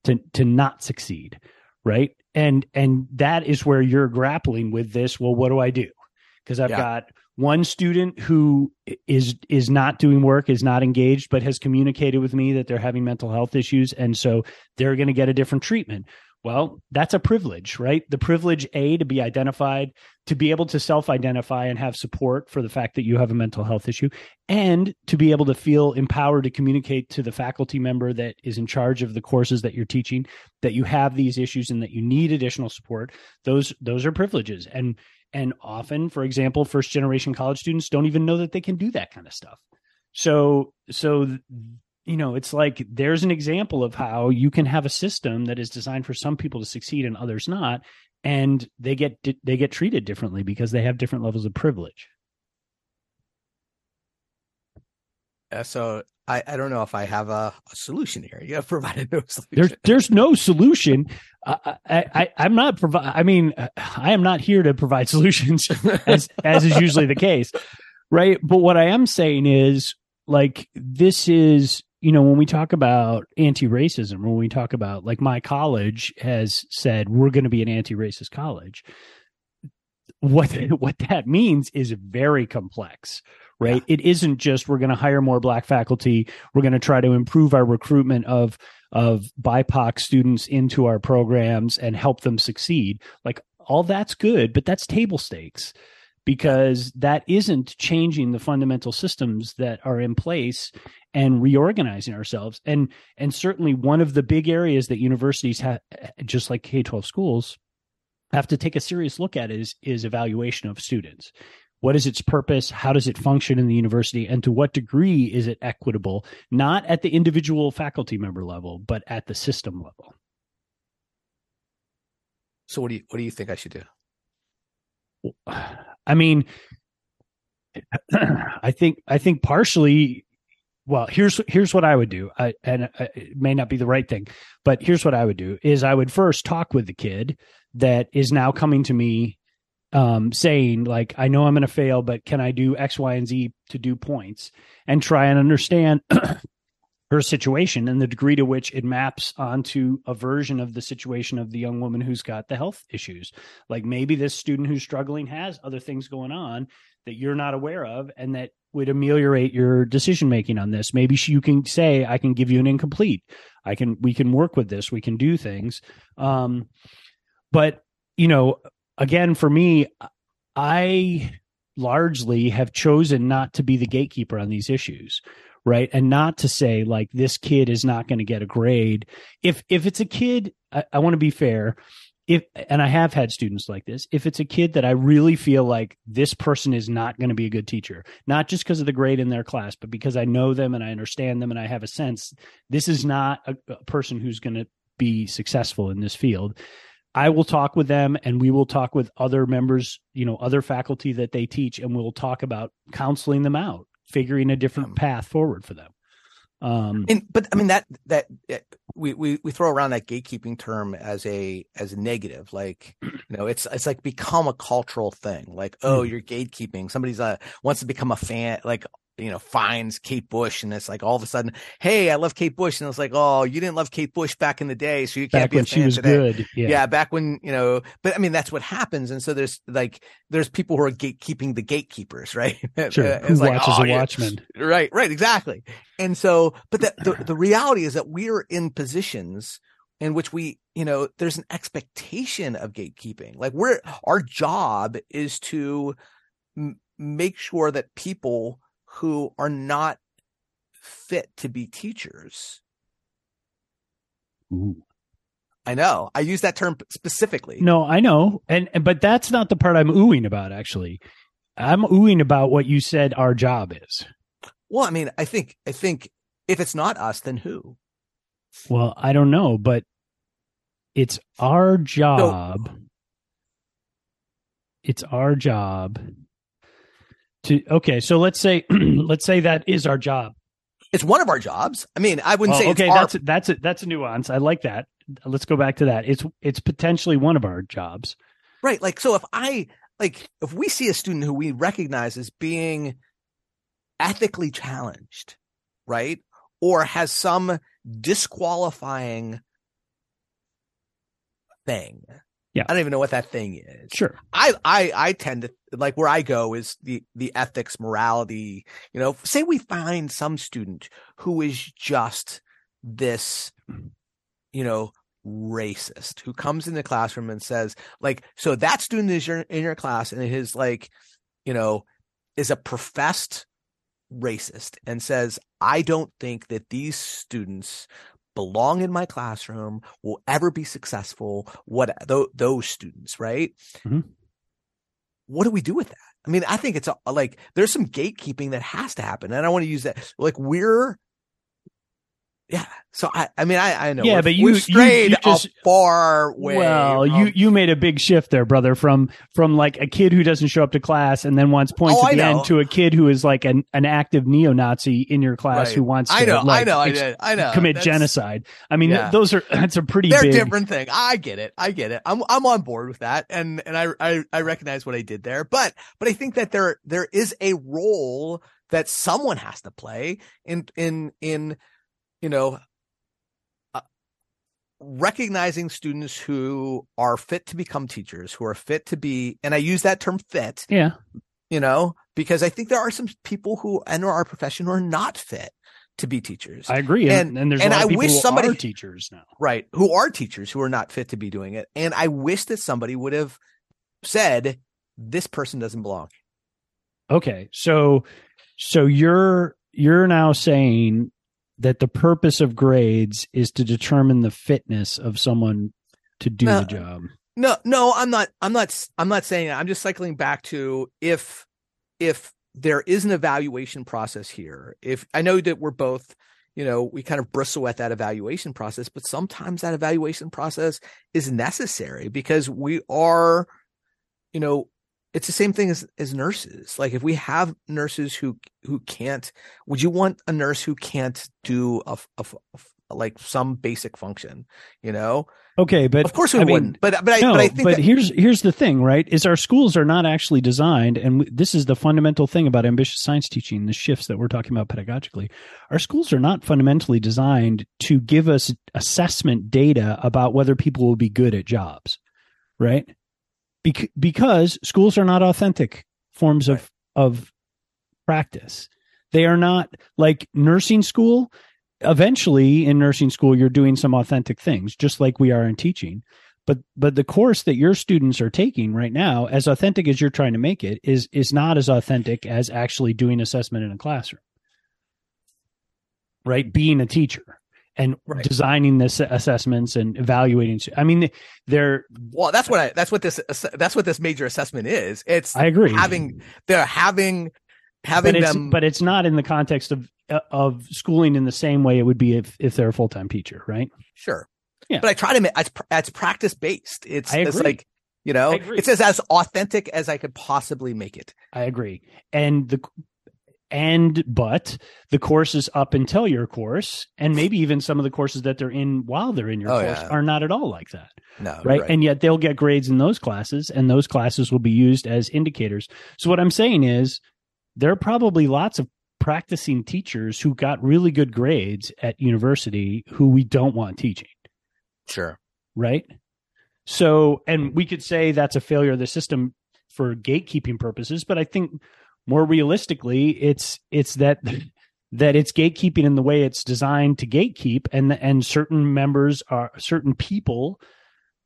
[SPEAKER 1] to to not succeed, right? And and that is where you're grappling with this. Well, what do I do? Because I've yeah. got one student who is is not doing work is not engaged but has communicated with me that they're having mental health issues and so they're going to get a different treatment. Well that's a privilege right? The privilege a to be identified to be able to self-identify and have support for the fact that you have a mental health issue and to be able to feel empowered to communicate to the faculty member that is in charge of the courses that you're teaching that you have these issues and that you need additional support. Those those are privileges. And and often, for example, first generation college students don't even know that they can do that kind of stuff. So, so, you know, it's like there's an example of how you can have a system that is designed for some people to succeed and others not. And they get, they get treated differently because they have different levels of privilege.
[SPEAKER 2] Uh, Uh, so I, I don't know if I have a, a solution here. You have [laughs] provided no solution.
[SPEAKER 1] There's there's no solution. I, I I'm not provide. I mean, I am not here to provide [laughs] solutions, as as is usually the case, right? But what I am saying is, like, this is you know when we talk about anti-racism, when we talk about like my college has said we're going to be an anti-racist college. What [laughs] what that means is very complex, right? Yeah. It isn't just we're going to hire more black faculty. We're going to try to improve our recruitment of of BIPOC students into our programs and help them succeed. Like all that's good, but that's table stakes because that isn't changing the fundamental systems that are in place and reorganizing ourselves. And and certainly one of the big areas that universities have just like K-12 schools have to take a serious look at is is evaluation of students what is its purpose? How does it function in the university? And to what degree is it equitable, not at the individual faculty member level, but at the system level?
[SPEAKER 2] So what do you what do you think I should do? [sighs]
[SPEAKER 1] I mean, [clears throat] I think I think partially well here's here's what i would do I, and uh, it may not be the right thing but here's what i would do is i would first talk with the kid that is now coming to me um, saying like, I know I'm going to fail, but can I do X, Y, and Z to do points and try and understand [clears throat] her situation and the degree to which it maps onto a version of the situation of the young woman who's got the health issues. Like maybe this student who's struggling has other things going on that you're not aware of and that would ameliorate your decision making on this. Maybe you can say, I can give you an incomplete. I can, we can work with this. We can do things. Um, but you know, again, for me, I largely have chosen not to be the gatekeeper on these issues right? And not to say like this kid is not going to get a grade. If if it's a kid i, I want to be fair if and i have had students like this if it's a kid that i really feel like this person is not going to be a good teacher not just because of the grade in their class but because i know them and i understand them and i have a sense this is not a, a person who's going to be successful in this field I will talk with them and we will talk with other members, you know, other faculty that they teach, and we'll talk about counseling them out, figuring a different um, path forward for them.
[SPEAKER 2] Um, and, but I mean that that we, we we throw around that gatekeeping term as a as a negative, like you know, it's it's like become a cultural thing. Like, oh, you're gatekeeping. Somebody's uh wants to become a fan. Like, you know, finds Kate Bush and it's like all of a sudden, hey, I love Kate Bush. And it's like, oh, you didn't love Kate Bush back in the day, so you can't back be a fan she was today. good. Yeah. yeah, back when, you know, but I mean that's what happens. And so there's like there's people who are gatekeeping the gatekeepers, [laughs] right? [laughs]
[SPEAKER 1] Sure. who like, watches oh, a watchman.
[SPEAKER 2] Yeah. Right, right, exactly. And so, but the, the [clears throat] the reality is that we're in positions in which we, you know, there's an expectation of gatekeeping. Like we're our job is to m- make sure that people who are not fit to be teachers.
[SPEAKER 1] Ooh.
[SPEAKER 2] I know. I use that term specifically.
[SPEAKER 1] No, I know. And but that's not the part I'm oohing about actually. I'm oohing about what you said our job is.
[SPEAKER 2] Well, I mean, I think I think if it's not us, then who?
[SPEAKER 1] Well, I don't know, but it's our job. So, it's our job To okay, so let's say [clears throat] let's say that is our job.
[SPEAKER 2] It's one of our jobs. I mean, I wouldn't say
[SPEAKER 1] okay,
[SPEAKER 2] it's our
[SPEAKER 1] that's a, that's a, that's a nuance. I like that. Let's go back to that. It's it's potentially one of our jobs.
[SPEAKER 2] Right. Like, so if I, like, if we see a student who we recognize as being ethically challenged, right? Or has some disqualifying thing.
[SPEAKER 1] Yeah.
[SPEAKER 2] I don't even know what that thing is.
[SPEAKER 1] Sure.
[SPEAKER 2] I, I, I tend to like where I go is the, the ethics, morality, you know, say we find some student who is just this, you know, racist who comes in the classroom and says like so that student is your in your class and his like you know is a professed racist and says i don't think that these students belong in my classroom will ever be successful what th- those students right
[SPEAKER 1] Mhm.
[SPEAKER 2] what do we do with that i mean i think it's a, like there's some gatekeeping that has to happen and i want to use that like we're yeah so i i mean i i know
[SPEAKER 1] Yeah,
[SPEAKER 2] we're-
[SPEAKER 1] but you-
[SPEAKER 2] we've
[SPEAKER 1] you-
[SPEAKER 2] strayed
[SPEAKER 1] you just-
[SPEAKER 2] a far way
[SPEAKER 1] well,
[SPEAKER 2] from-
[SPEAKER 1] you you made a big shift there, brother. From from like a kid who doesn't show up to class and then wants points
[SPEAKER 2] Oh,
[SPEAKER 1] at
[SPEAKER 2] I
[SPEAKER 1] the
[SPEAKER 2] know.
[SPEAKER 1] end to a kid who is like an, an active neo-Nazi in your class
[SPEAKER 2] Right.
[SPEAKER 1] who wants to
[SPEAKER 2] i know
[SPEAKER 1] like,
[SPEAKER 2] i know i
[SPEAKER 1] ex-
[SPEAKER 2] did i know
[SPEAKER 1] commit
[SPEAKER 2] That's-
[SPEAKER 1] genocide. I mean,
[SPEAKER 2] Yeah.
[SPEAKER 1] those are [laughs] that's a pretty
[SPEAKER 2] they're
[SPEAKER 1] big.
[SPEAKER 2] different thing. I get it. I get it. I'm I'm on board with that, and and I, I I recognize what I did there. But but I think that there there is a role that someone has to play in in in you know uh, recognizing students who are fit to become teachers, who are fit to be, and I use that term fit,
[SPEAKER 1] Yeah,
[SPEAKER 2] you know, because I think there are some people who enter our profession who are not fit to be teachers.
[SPEAKER 1] I agree. And,
[SPEAKER 2] And-
[SPEAKER 1] and, there's
[SPEAKER 2] and
[SPEAKER 1] a lot
[SPEAKER 2] I
[SPEAKER 1] of people
[SPEAKER 2] wish somebody-
[SPEAKER 1] teachers now.
[SPEAKER 2] right who are teachers who are not fit to be doing it and i wish that somebody would have said this person doesn't belong
[SPEAKER 1] Okay, so so you're you're now saying that the purpose of grades is to determine the fitness of someone to do
[SPEAKER 2] No.
[SPEAKER 1] the job.
[SPEAKER 2] no no i'm not i'm not i'm not saying that. i'm just cycling back to if if there is an evaluation process here if i know that we're both you know we kind of bristle at that evaluation process but sometimes that evaluation process is necessary because we are you know it's the same thing as as nurses like if we have nurses who who can't would you want a nurse who can't do a, a- a- like some basic function you know
[SPEAKER 1] Okay, but
[SPEAKER 2] of course we
[SPEAKER 1] I
[SPEAKER 2] wouldn't but but i
[SPEAKER 1] no,
[SPEAKER 2] but i think
[SPEAKER 1] but
[SPEAKER 2] that,
[SPEAKER 1] here's here's the thing, right? Is our schools are not actually designed, and this is the fundamental thing about ambitious science teaching, the shifts that we're talking about pedagogically. Our schools are not fundamentally designed to give us assessment data about whether people will be good at jobs, right? Bec- because schools are not authentic forms of of practice. They are not like nursing school. Eventually, in nursing school, you're doing some authentic things, just like we are in teaching but but the course that your students are taking right now as authentic as you're trying to make it is is not as authentic as actually doing assessment in a classroom right being a teacher and
[SPEAKER 2] Right.
[SPEAKER 1] designing this assessments and evaluating i mean they're
[SPEAKER 2] well that's what i that's what this that's what this major assessment is it's
[SPEAKER 1] i agree
[SPEAKER 2] having they're having having
[SPEAKER 1] but
[SPEAKER 2] them
[SPEAKER 1] but it's not in the context of uh, of schooling in the same way it would be if if they're a full-time teacher right
[SPEAKER 2] Sure.
[SPEAKER 1] Yeah.
[SPEAKER 2] But I try to make it's, pr- it's practice based. It's it's like you know it's as as authentic as I could possibly make it.
[SPEAKER 1] I agree. And the and but the courses up until your course, and maybe even some of the courses that they're in while they're in your
[SPEAKER 2] Oh,
[SPEAKER 1] course
[SPEAKER 2] yeah.
[SPEAKER 1] are not at all like that.
[SPEAKER 2] No,
[SPEAKER 1] Right? And yet they'll get grades in those classes, and those classes will be used as indicators. So what I'm saying is there are probably lots of practicing teachers who got really good grades at university who we don't want teaching
[SPEAKER 2] sure.
[SPEAKER 1] right? So, and we could say that's a failure of the system for gatekeeping purposes, but I think more realistically, it's it's that that it's gatekeeping in the way it's designed to gatekeep, and and certain members are certain people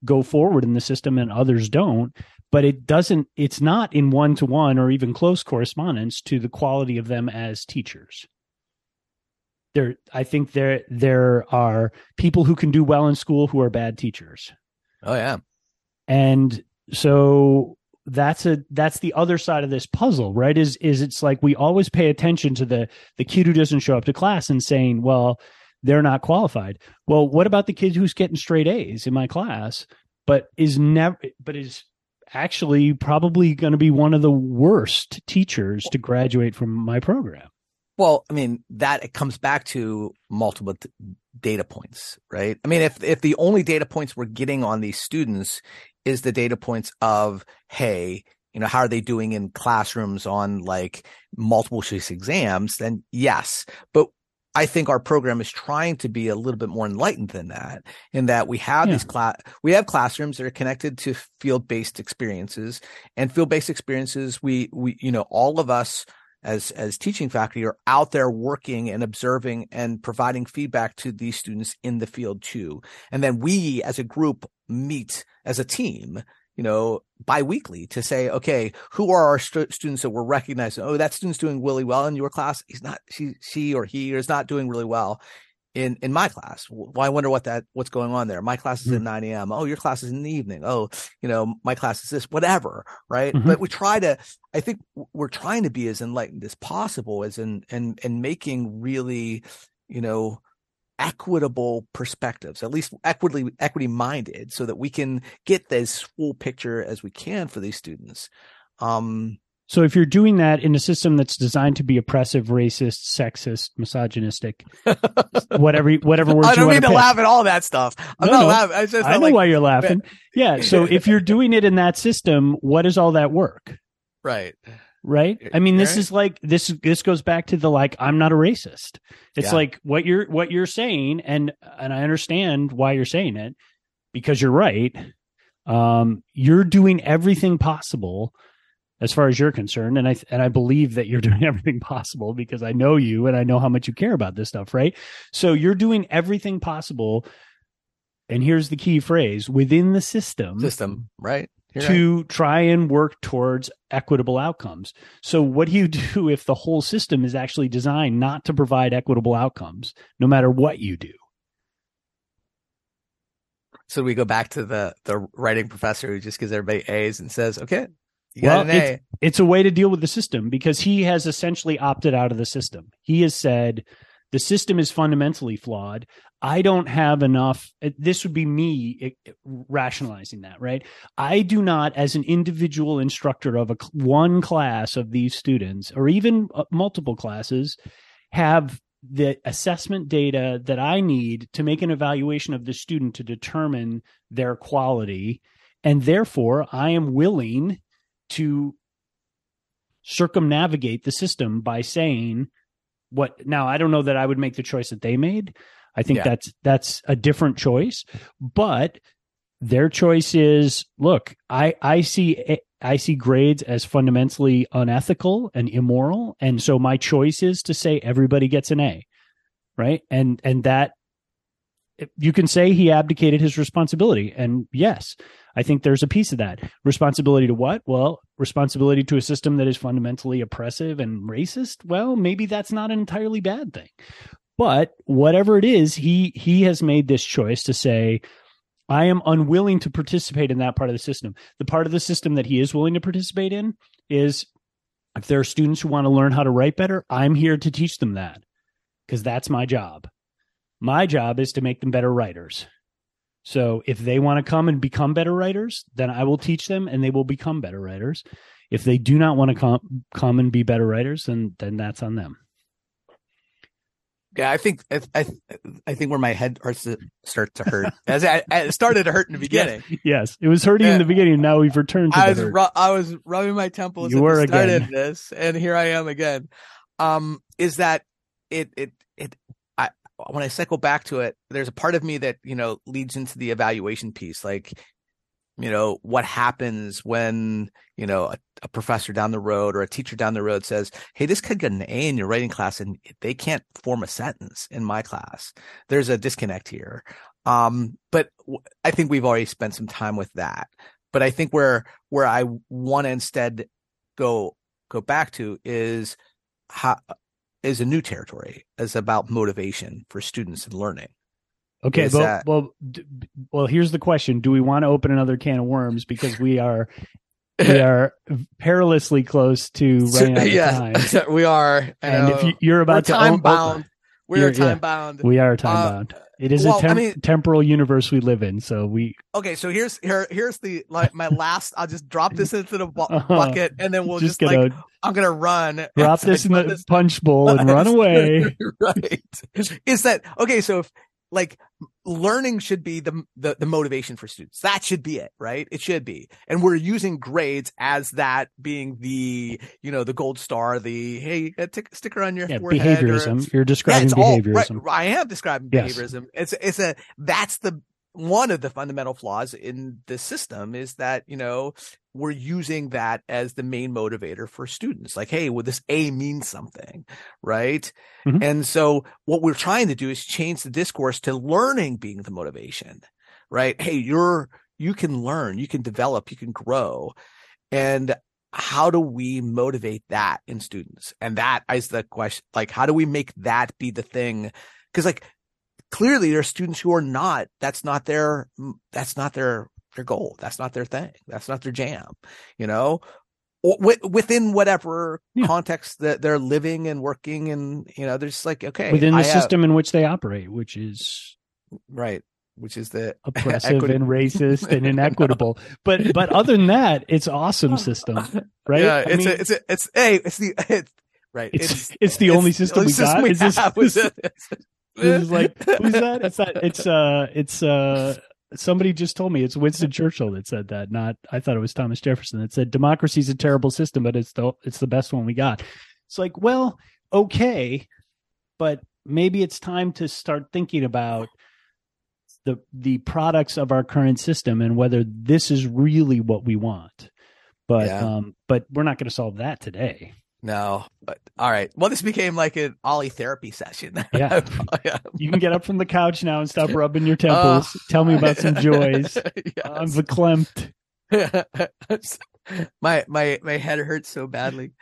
[SPEAKER 1] go forward in the system and others don't. But it doesn't. It's not in one to one or even close correspondence to the quality of them as teachers there i think there there are people who can do well in school who are bad teachers
[SPEAKER 2] Oh yeah.
[SPEAKER 1] and so that's a that's the other side of this puzzle right is is it's like we always pay attention to the the kid who doesn't show up to class and saying well they're not qualified well what about the kid who's getting straight a's in my class but is never but is actually probably going to be one of the worst teachers to graduate from my program.
[SPEAKER 2] Well, I mean, that it comes back to multiple t- data points, right? I mean, if if the only data points we're getting on these students is the data points of, hey, you know, how are they doing in classrooms on like multiple choice exams, then yes. But I think our program is trying to be a little bit more enlightened than that, in that we have yeah. these class, we have classrooms that are connected to field based experiences and field based experiences. We, we, you know, all of us as as teaching faculty are out there working and observing and providing feedback to these students in the field too. And then we as a group meet as a team you know biweekly to say okay who are our st- students that we're recognizing? Oh that student's doing really well in your class. He's not she she or he is not doing really well in in my class. Well, I wonder what that what's going on there. My class is mm-hmm. at 9 a.m. Oh, your class is in the evening. Oh, you know, my class is this, whatever, right? Mm-hmm. But we try to, I think we're trying to be as enlightened as possible, as in and and making really, you know, equitable perspectives, at least equity equity minded, so that we can get this full picture as we can for these students. Um,
[SPEAKER 1] so if you're doing that in a system that's designed to be oppressive, racist, sexist, misogynistic, [laughs] whatever whatever words
[SPEAKER 2] I don't
[SPEAKER 1] mean
[SPEAKER 2] to
[SPEAKER 1] pick.
[SPEAKER 2] laugh at all that stuff. I'm
[SPEAKER 1] no,
[SPEAKER 2] not
[SPEAKER 1] no.
[SPEAKER 2] laughing. I, just
[SPEAKER 1] I know
[SPEAKER 2] like,
[SPEAKER 1] why you're laughing. [laughs] yeah. So if you're doing it in that system, what does all that work?
[SPEAKER 2] Right.
[SPEAKER 1] Right. I mean, this right. is like this. This goes back to the like. I'm not a racist. It's yeah. like what you're what you're saying, and and I understand why you're saying it because you're right. Um, you're doing everything possible as far as you're concerned and i and i believe that you're [laughs] doing everything possible because i know you and i know how much you care about this stuff right? So you're doing everything possible and here's the key phrase within the system
[SPEAKER 2] system right?
[SPEAKER 1] You're to right. try and work towards equitable outcomes. So what do you [laughs] do if the whole system is actually designed not to provide equitable outcomes no matter what you do?
[SPEAKER 2] So we go back to the the writing professor who just gives everybody A's and says, "Okay,
[SPEAKER 1] well, it's, it's a way to deal with the system because he has essentially opted out of the system. He has said the system is fundamentally flawed. I don't have enough. This would be me rationalizing that, right? I do not, as an individual instructor of a one class of these students, or even uh, multiple classes, have the assessment data that I need to make an evaluation of the student to determine their quality. And therefore, I am willing to circumnavigate the system by saying what now I don't know that I would make the choice that they made. I think yeah. that's that's a different choice, but their choice is look, I I see I see grades as fundamentally unethical and immoral and so my choice is to say everybody gets an A. Right? And and that you can say he abdicated his responsibility and yes, I think there's a piece of that. Responsibility to what? Well, responsibility to a system that is fundamentally oppressive and racist. Well, maybe that's not an entirely bad thing. But whatever it is, he he has made this choice to say I am unwilling to participate in that part of the system. The part of the system that he is willing to participate in is if there are students who want to learn how to write better, I'm here to teach them that because that's my job. My job is to make them better writers. So if they want to come and become better writers, then I will teach them and they will become better writers. If they do not want to come come and be better writers, then then that's on them.
[SPEAKER 2] Yeah, I think I I think where my head starts to start to hurt as I, I started to hurt in the [laughs] beginning.
[SPEAKER 1] Yes, yes. it was hurting in the beginning. Now we've returned. to
[SPEAKER 2] I was ru- I was rubbing my temples. You were started again. this, and here I am again. Um, is that? It it when I cycle back to it, there's a part of me that, you know, leads into the evaluation piece. Like, you know, what happens when, you know, a, a, professor down the road or a teacher down the road says, Hey, this kid got an A in your writing class and they can't form a sentence in my class. There's a disconnect here. Um, but I think we've already spent some time with that. But I think where, where I want to instead go, go back to is how, is a new territory. It's about motivation for students and learning.
[SPEAKER 1] Okay, well, that... well, well. Here's the question: Do we want to open another can of worms because we are we [laughs] are perilously close to [laughs] running out of
[SPEAKER 2] yes,
[SPEAKER 1] time? [laughs]
[SPEAKER 2] we are,
[SPEAKER 1] and if you, are about to
[SPEAKER 2] time bound, we are time
[SPEAKER 1] yeah,
[SPEAKER 2] bound.
[SPEAKER 1] We are time uh, bound. It is
[SPEAKER 2] Well,
[SPEAKER 1] a temp-
[SPEAKER 2] I mean-
[SPEAKER 1] temporal universe we live in, so we
[SPEAKER 2] Okay, so here's here here's the like my last. I'll just drop this into the bu- [laughs]
[SPEAKER 1] Uh-huh.
[SPEAKER 2] bucket, and then we'll
[SPEAKER 1] just
[SPEAKER 2] just, like I'm gonna run. [laughs]
[SPEAKER 1] drop this in the punch bowl and [laughs] run away.
[SPEAKER 2] right. Is that okay? So if like learning should be the, the the motivation for students. That should be it, right? It should be. And we're using grades as that being the you know the gold star, the hey, a tick- sticker on your
[SPEAKER 1] Yeah,
[SPEAKER 2] forehead. or-
[SPEAKER 1] behaviorism. You're describing
[SPEAKER 2] all-
[SPEAKER 1] behaviorism.
[SPEAKER 2] right, I am describing
[SPEAKER 1] Yes.
[SPEAKER 2] behaviorism. It's it's a that's the one of the fundamental flaws in the system is that you know we're using that as the main motivator for students. Like, hey, well, this A means something, right?
[SPEAKER 1] Mhm.
[SPEAKER 2] And so what we're trying to do is change the discourse to learning being the motivation, right? Hey, you're you can learn, you can develop, you can grow, and how do we motivate that in students? And that is the question. Like, how do we make that be the thing? Because like clearly there are students who are not, that's not their, that's not their, their goal. That's not their thing. That's not their jam, you know, within whatever
[SPEAKER 1] Yeah.
[SPEAKER 2] context that they're living and working. And, you know, there's like, okay,
[SPEAKER 1] Within the
[SPEAKER 2] I have-
[SPEAKER 1] system in which they operate, which is
[SPEAKER 2] right. Which is the
[SPEAKER 1] oppressive
[SPEAKER 2] Equity-
[SPEAKER 1] and racist and [laughs] inequitable. But but other than that, it's awesome [laughs] system, right?
[SPEAKER 2] Yeah.
[SPEAKER 1] I
[SPEAKER 2] It's
[SPEAKER 1] mean,
[SPEAKER 2] a, it's a, it's, hey, it's the, [laughs] it's, right.
[SPEAKER 1] it's it's the only system we
[SPEAKER 2] it's just
[SPEAKER 1] got. Is this,
[SPEAKER 2] have.
[SPEAKER 1] this,
[SPEAKER 2] It's-
[SPEAKER 1] this is like [laughs] who's that? It's that. It's uh. It's uh. Somebody just told me it's Winston Churchill that said that. Not I thought it was Thomas Jefferson that said democracy's a terrible system, but it's the it's the best one we got. It's like well, okay, but maybe it's time to start thinking about the the products of our current system and whether this is really what we want. But
[SPEAKER 2] Yeah.
[SPEAKER 1] um, but we're not going to solve that today.
[SPEAKER 2] No, but all right. Well, this became like an Ollie therapy session. [laughs]
[SPEAKER 1] Yeah.
[SPEAKER 2] yeah.
[SPEAKER 1] You can get up from the couch now and stop rubbing your [laughs] temples. Tell me about some joys. [laughs] I'm
[SPEAKER 2] Yes.
[SPEAKER 1] verklempt.
[SPEAKER 2] my my my head hurts so badly.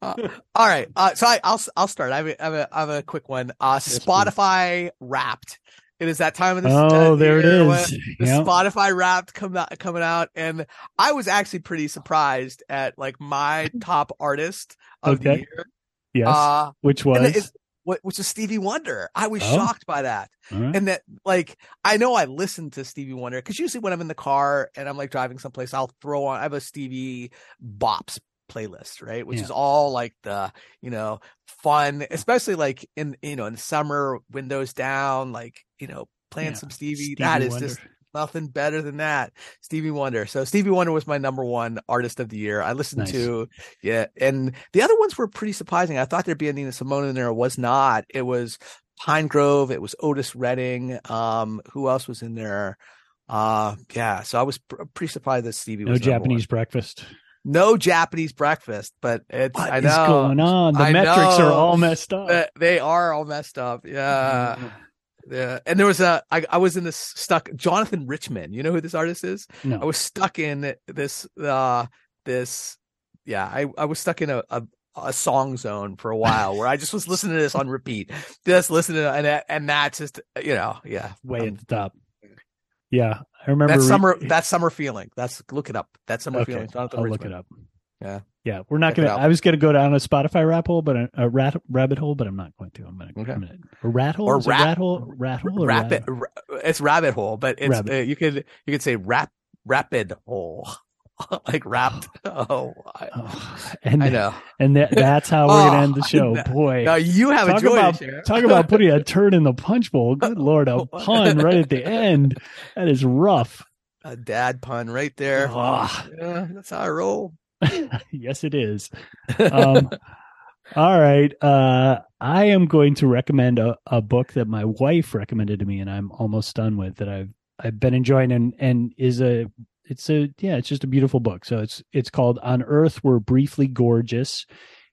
[SPEAKER 2] Uh, all right, uh, so I, I'll I'll start. I have a, I have a, I have a quick one. Uh,
[SPEAKER 1] please.
[SPEAKER 2] Spotify Wrapped. It is that time of the
[SPEAKER 1] Oh, there it is.
[SPEAKER 2] The
[SPEAKER 1] Yep.
[SPEAKER 2] Spotify Wrapped come out, coming out, and I was actually pretty surprised at like my [laughs] top artist of the
[SPEAKER 1] Okay.
[SPEAKER 2] year.
[SPEAKER 1] Yes.
[SPEAKER 2] Uh,
[SPEAKER 1] which was
[SPEAKER 2] what which is Stevie Wonder. I was
[SPEAKER 1] Oh.
[SPEAKER 2] shocked by that
[SPEAKER 1] right.
[SPEAKER 2] and that like I know I listen to Stevie Wonder because usually when I'm in the car and I'm like driving someplace, I'll throw on I have a Stevie bops playlist, right? Which
[SPEAKER 1] Yeah.
[SPEAKER 2] is all like the you know fun, especially like in you know in summer, windows down, like you know playing
[SPEAKER 1] Yeah.
[SPEAKER 2] some Stevie.
[SPEAKER 1] Stevie
[SPEAKER 2] that is
[SPEAKER 1] Wonder.
[SPEAKER 2] just nothing better than that. Stevie Wonder. So Stevie Wonder was my number one artist of the year. I listened
[SPEAKER 1] Nice.
[SPEAKER 2] to yeah, and the other ones were pretty surprising. I thought there'd be a Nina Simone in there. It was not. It was Pinegrove. It was Otis Redding. Um, who else was in there? Uh, yeah. So I was pr- pretty surprised that Stevie
[SPEAKER 1] no
[SPEAKER 2] was no
[SPEAKER 1] Japanese
[SPEAKER 2] one.
[SPEAKER 1] breakfast.
[SPEAKER 2] No Japanese breakfast, but it's
[SPEAKER 1] What
[SPEAKER 2] I
[SPEAKER 1] is
[SPEAKER 2] know
[SPEAKER 1] going on? The
[SPEAKER 2] I
[SPEAKER 1] metrics are all messed up.
[SPEAKER 2] They are all messed up. Yeah. Yeah. And there was a, I, I was in this stuck, Jonathan Richman. You know who this artist is?
[SPEAKER 1] no.
[SPEAKER 2] I was stuck in this, uh, this, yeah, I, I was stuck in a, a, a song zone for a while where I just was listening to this on repeat, just listening to, and, that- and that's just, you know, yeah.
[SPEAKER 1] way
[SPEAKER 2] um,
[SPEAKER 1] at the top. Yeah, I remember
[SPEAKER 2] that
[SPEAKER 1] re-
[SPEAKER 2] summer, that summer feeling. That's, look it up. That summer
[SPEAKER 1] Okay,
[SPEAKER 2] feeling. Jonathan
[SPEAKER 1] I'll look it up.
[SPEAKER 2] Yeah.
[SPEAKER 1] yeah. We're not gonna. I was gonna go down a Spotify rap hole, but a, a rat rabbit hole, but I'm not going to. I'm gonna.
[SPEAKER 2] Okay.
[SPEAKER 1] Gonna a rat hole
[SPEAKER 2] Or rat-
[SPEAKER 1] rat hole, rat hole,
[SPEAKER 2] Rapid,
[SPEAKER 1] rat-
[SPEAKER 2] ra- it's rabbit hole, but it's,
[SPEAKER 1] Rabbit.
[SPEAKER 2] uh, you could, you could say rap, rapid hole. [laughs] like wrapped. [laughs] Oh, I,
[SPEAKER 1] Oh, and
[SPEAKER 2] I know.
[SPEAKER 1] and that, that's how we're gonna
[SPEAKER 2] Oh,
[SPEAKER 1] end the [laughs] show.
[SPEAKER 2] Know.
[SPEAKER 1] Boy,
[SPEAKER 2] Now you have a
[SPEAKER 1] talk about talk about putting a turn in the punch bowl. Good lord, a pun right at the end. That is rough.
[SPEAKER 2] a dad pun right there.
[SPEAKER 1] Ah.
[SPEAKER 2] Yeah, that's how I roll.
[SPEAKER 1] yes, it is. Um, all right. Uh, I am going to recommend a, a book that my wife recommended to me, and I'm almost done with that. I've I've been enjoying, and and is a it's a yeah, it's just a beautiful book. So it's it's called On Earth We're Briefly Gorgeous.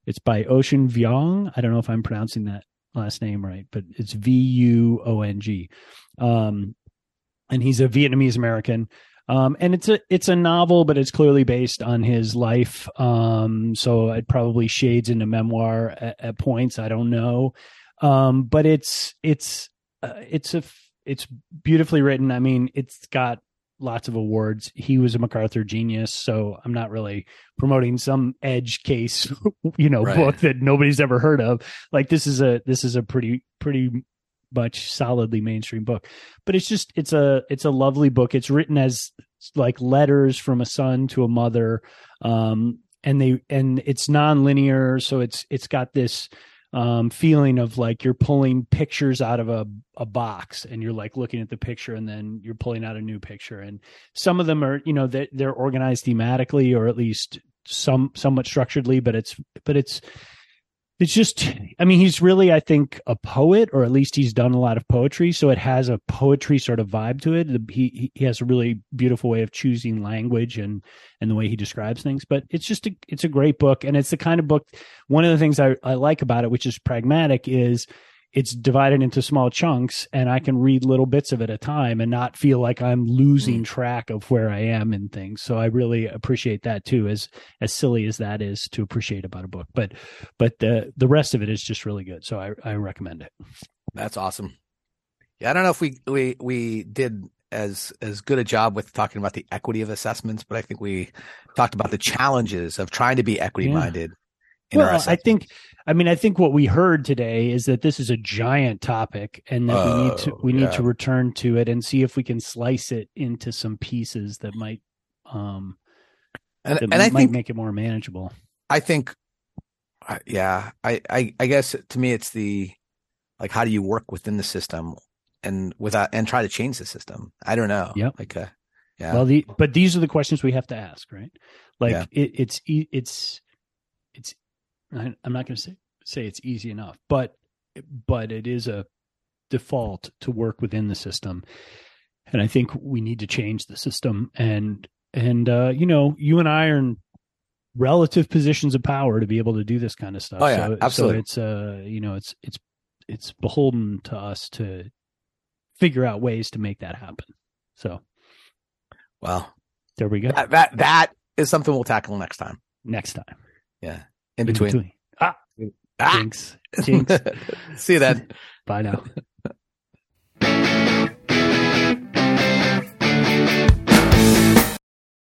[SPEAKER 1] It's by Ocean Vuong. I don't know if I'm pronouncing that last name right, but it's V U O N G. Um, and he's a Vietnamese American. Um, and it's a it's a novel, but it's clearly based on his life. Um, so it probably shades into memoir at, at points. I don't know, um, but it's it's uh, it's a it's beautifully written. I mean, it's got lots of awards. He was a MacArthur genius, so I'm not really promoting some edge case, [laughs] you know,
[SPEAKER 2] Right.
[SPEAKER 1] book that nobody's ever heard of. Like this is a this is a pretty pretty much solidly mainstream book. But it's just it's a it's a lovely book. It's written as like letters from a son to a mother. Um, and they and it's non-linear, so it's it's got this um, feeling of like you're pulling pictures out of a, a box and you're like looking at the picture and then you're pulling out a new picture. And some of them are you know they're, they're organized thematically or at least some somewhat structuredly but it's but it's it's just i mean he's really i think a poet or at least he's done a lot of poetry so it has a poetry sort of vibe to it. He he has a really beautiful way of choosing language and and the way he describes things but it's just a it's a great book and it's the kind of book one of the things i, I like about it which is pragmatic is it's divided into small chunks and I can read little bits of it at a time and not feel like I'm losing mm. track of where I am in things. So I really appreciate that too, as as silly as that is to appreciate about a book. But but the the rest of it is just really good. So I, I recommend it.
[SPEAKER 2] That's awesome. Yeah, I don't know if we we we did as as good a job with talking about the equity of assessments, but I think we talked about the challenges of trying to be equity minded.
[SPEAKER 1] Yeah. Well, I think I mean, I think what we heard today is that this is a giant topic, and that we need to we need to return to it and see if we can slice it into some pieces that might, um,
[SPEAKER 2] and,
[SPEAKER 1] that
[SPEAKER 2] and I
[SPEAKER 1] might
[SPEAKER 2] think,
[SPEAKER 1] make it more manageable.
[SPEAKER 2] I think, yeah, I, I I guess to me it's the like how do you work within the system and without and try to change the system. I don't know.
[SPEAKER 1] Yeah,
[SPEAKER 2] like uh, yeah.
[SPEAKER 1] Well, the but these are the questions we have to ask, right? Like yeah. it, it's it's it's I, am not going to say say it's easy enough, but but it is a default to work within the system, and I think we need to change the system. And and uh, you know, you and I are in relative positions of power to be able to do this kind of stuff.
[SPEAKER 2] Oh yeah,
[SPEAKER 1] so,
[SPEAKER 2] absolutely.
[SPEAKER 1] So it's uh, you know, it's it's it's beholden to us to figure out ways to make that happen. So,
[SPEAKER 2] well,
[SPEAKER 1] there we go.
[SPEAKER 2] That that, that is something we'll tackle next time.
[SPEAKER 1] Next time.
[SPEAKER 2] Yeah. In between. Ah.
[SPEAKER 1] ah. Jinx. Jinx.
[SPEAKER 2] See you then. [laughs]
[SPEAKER 1] Bye now. [laughs]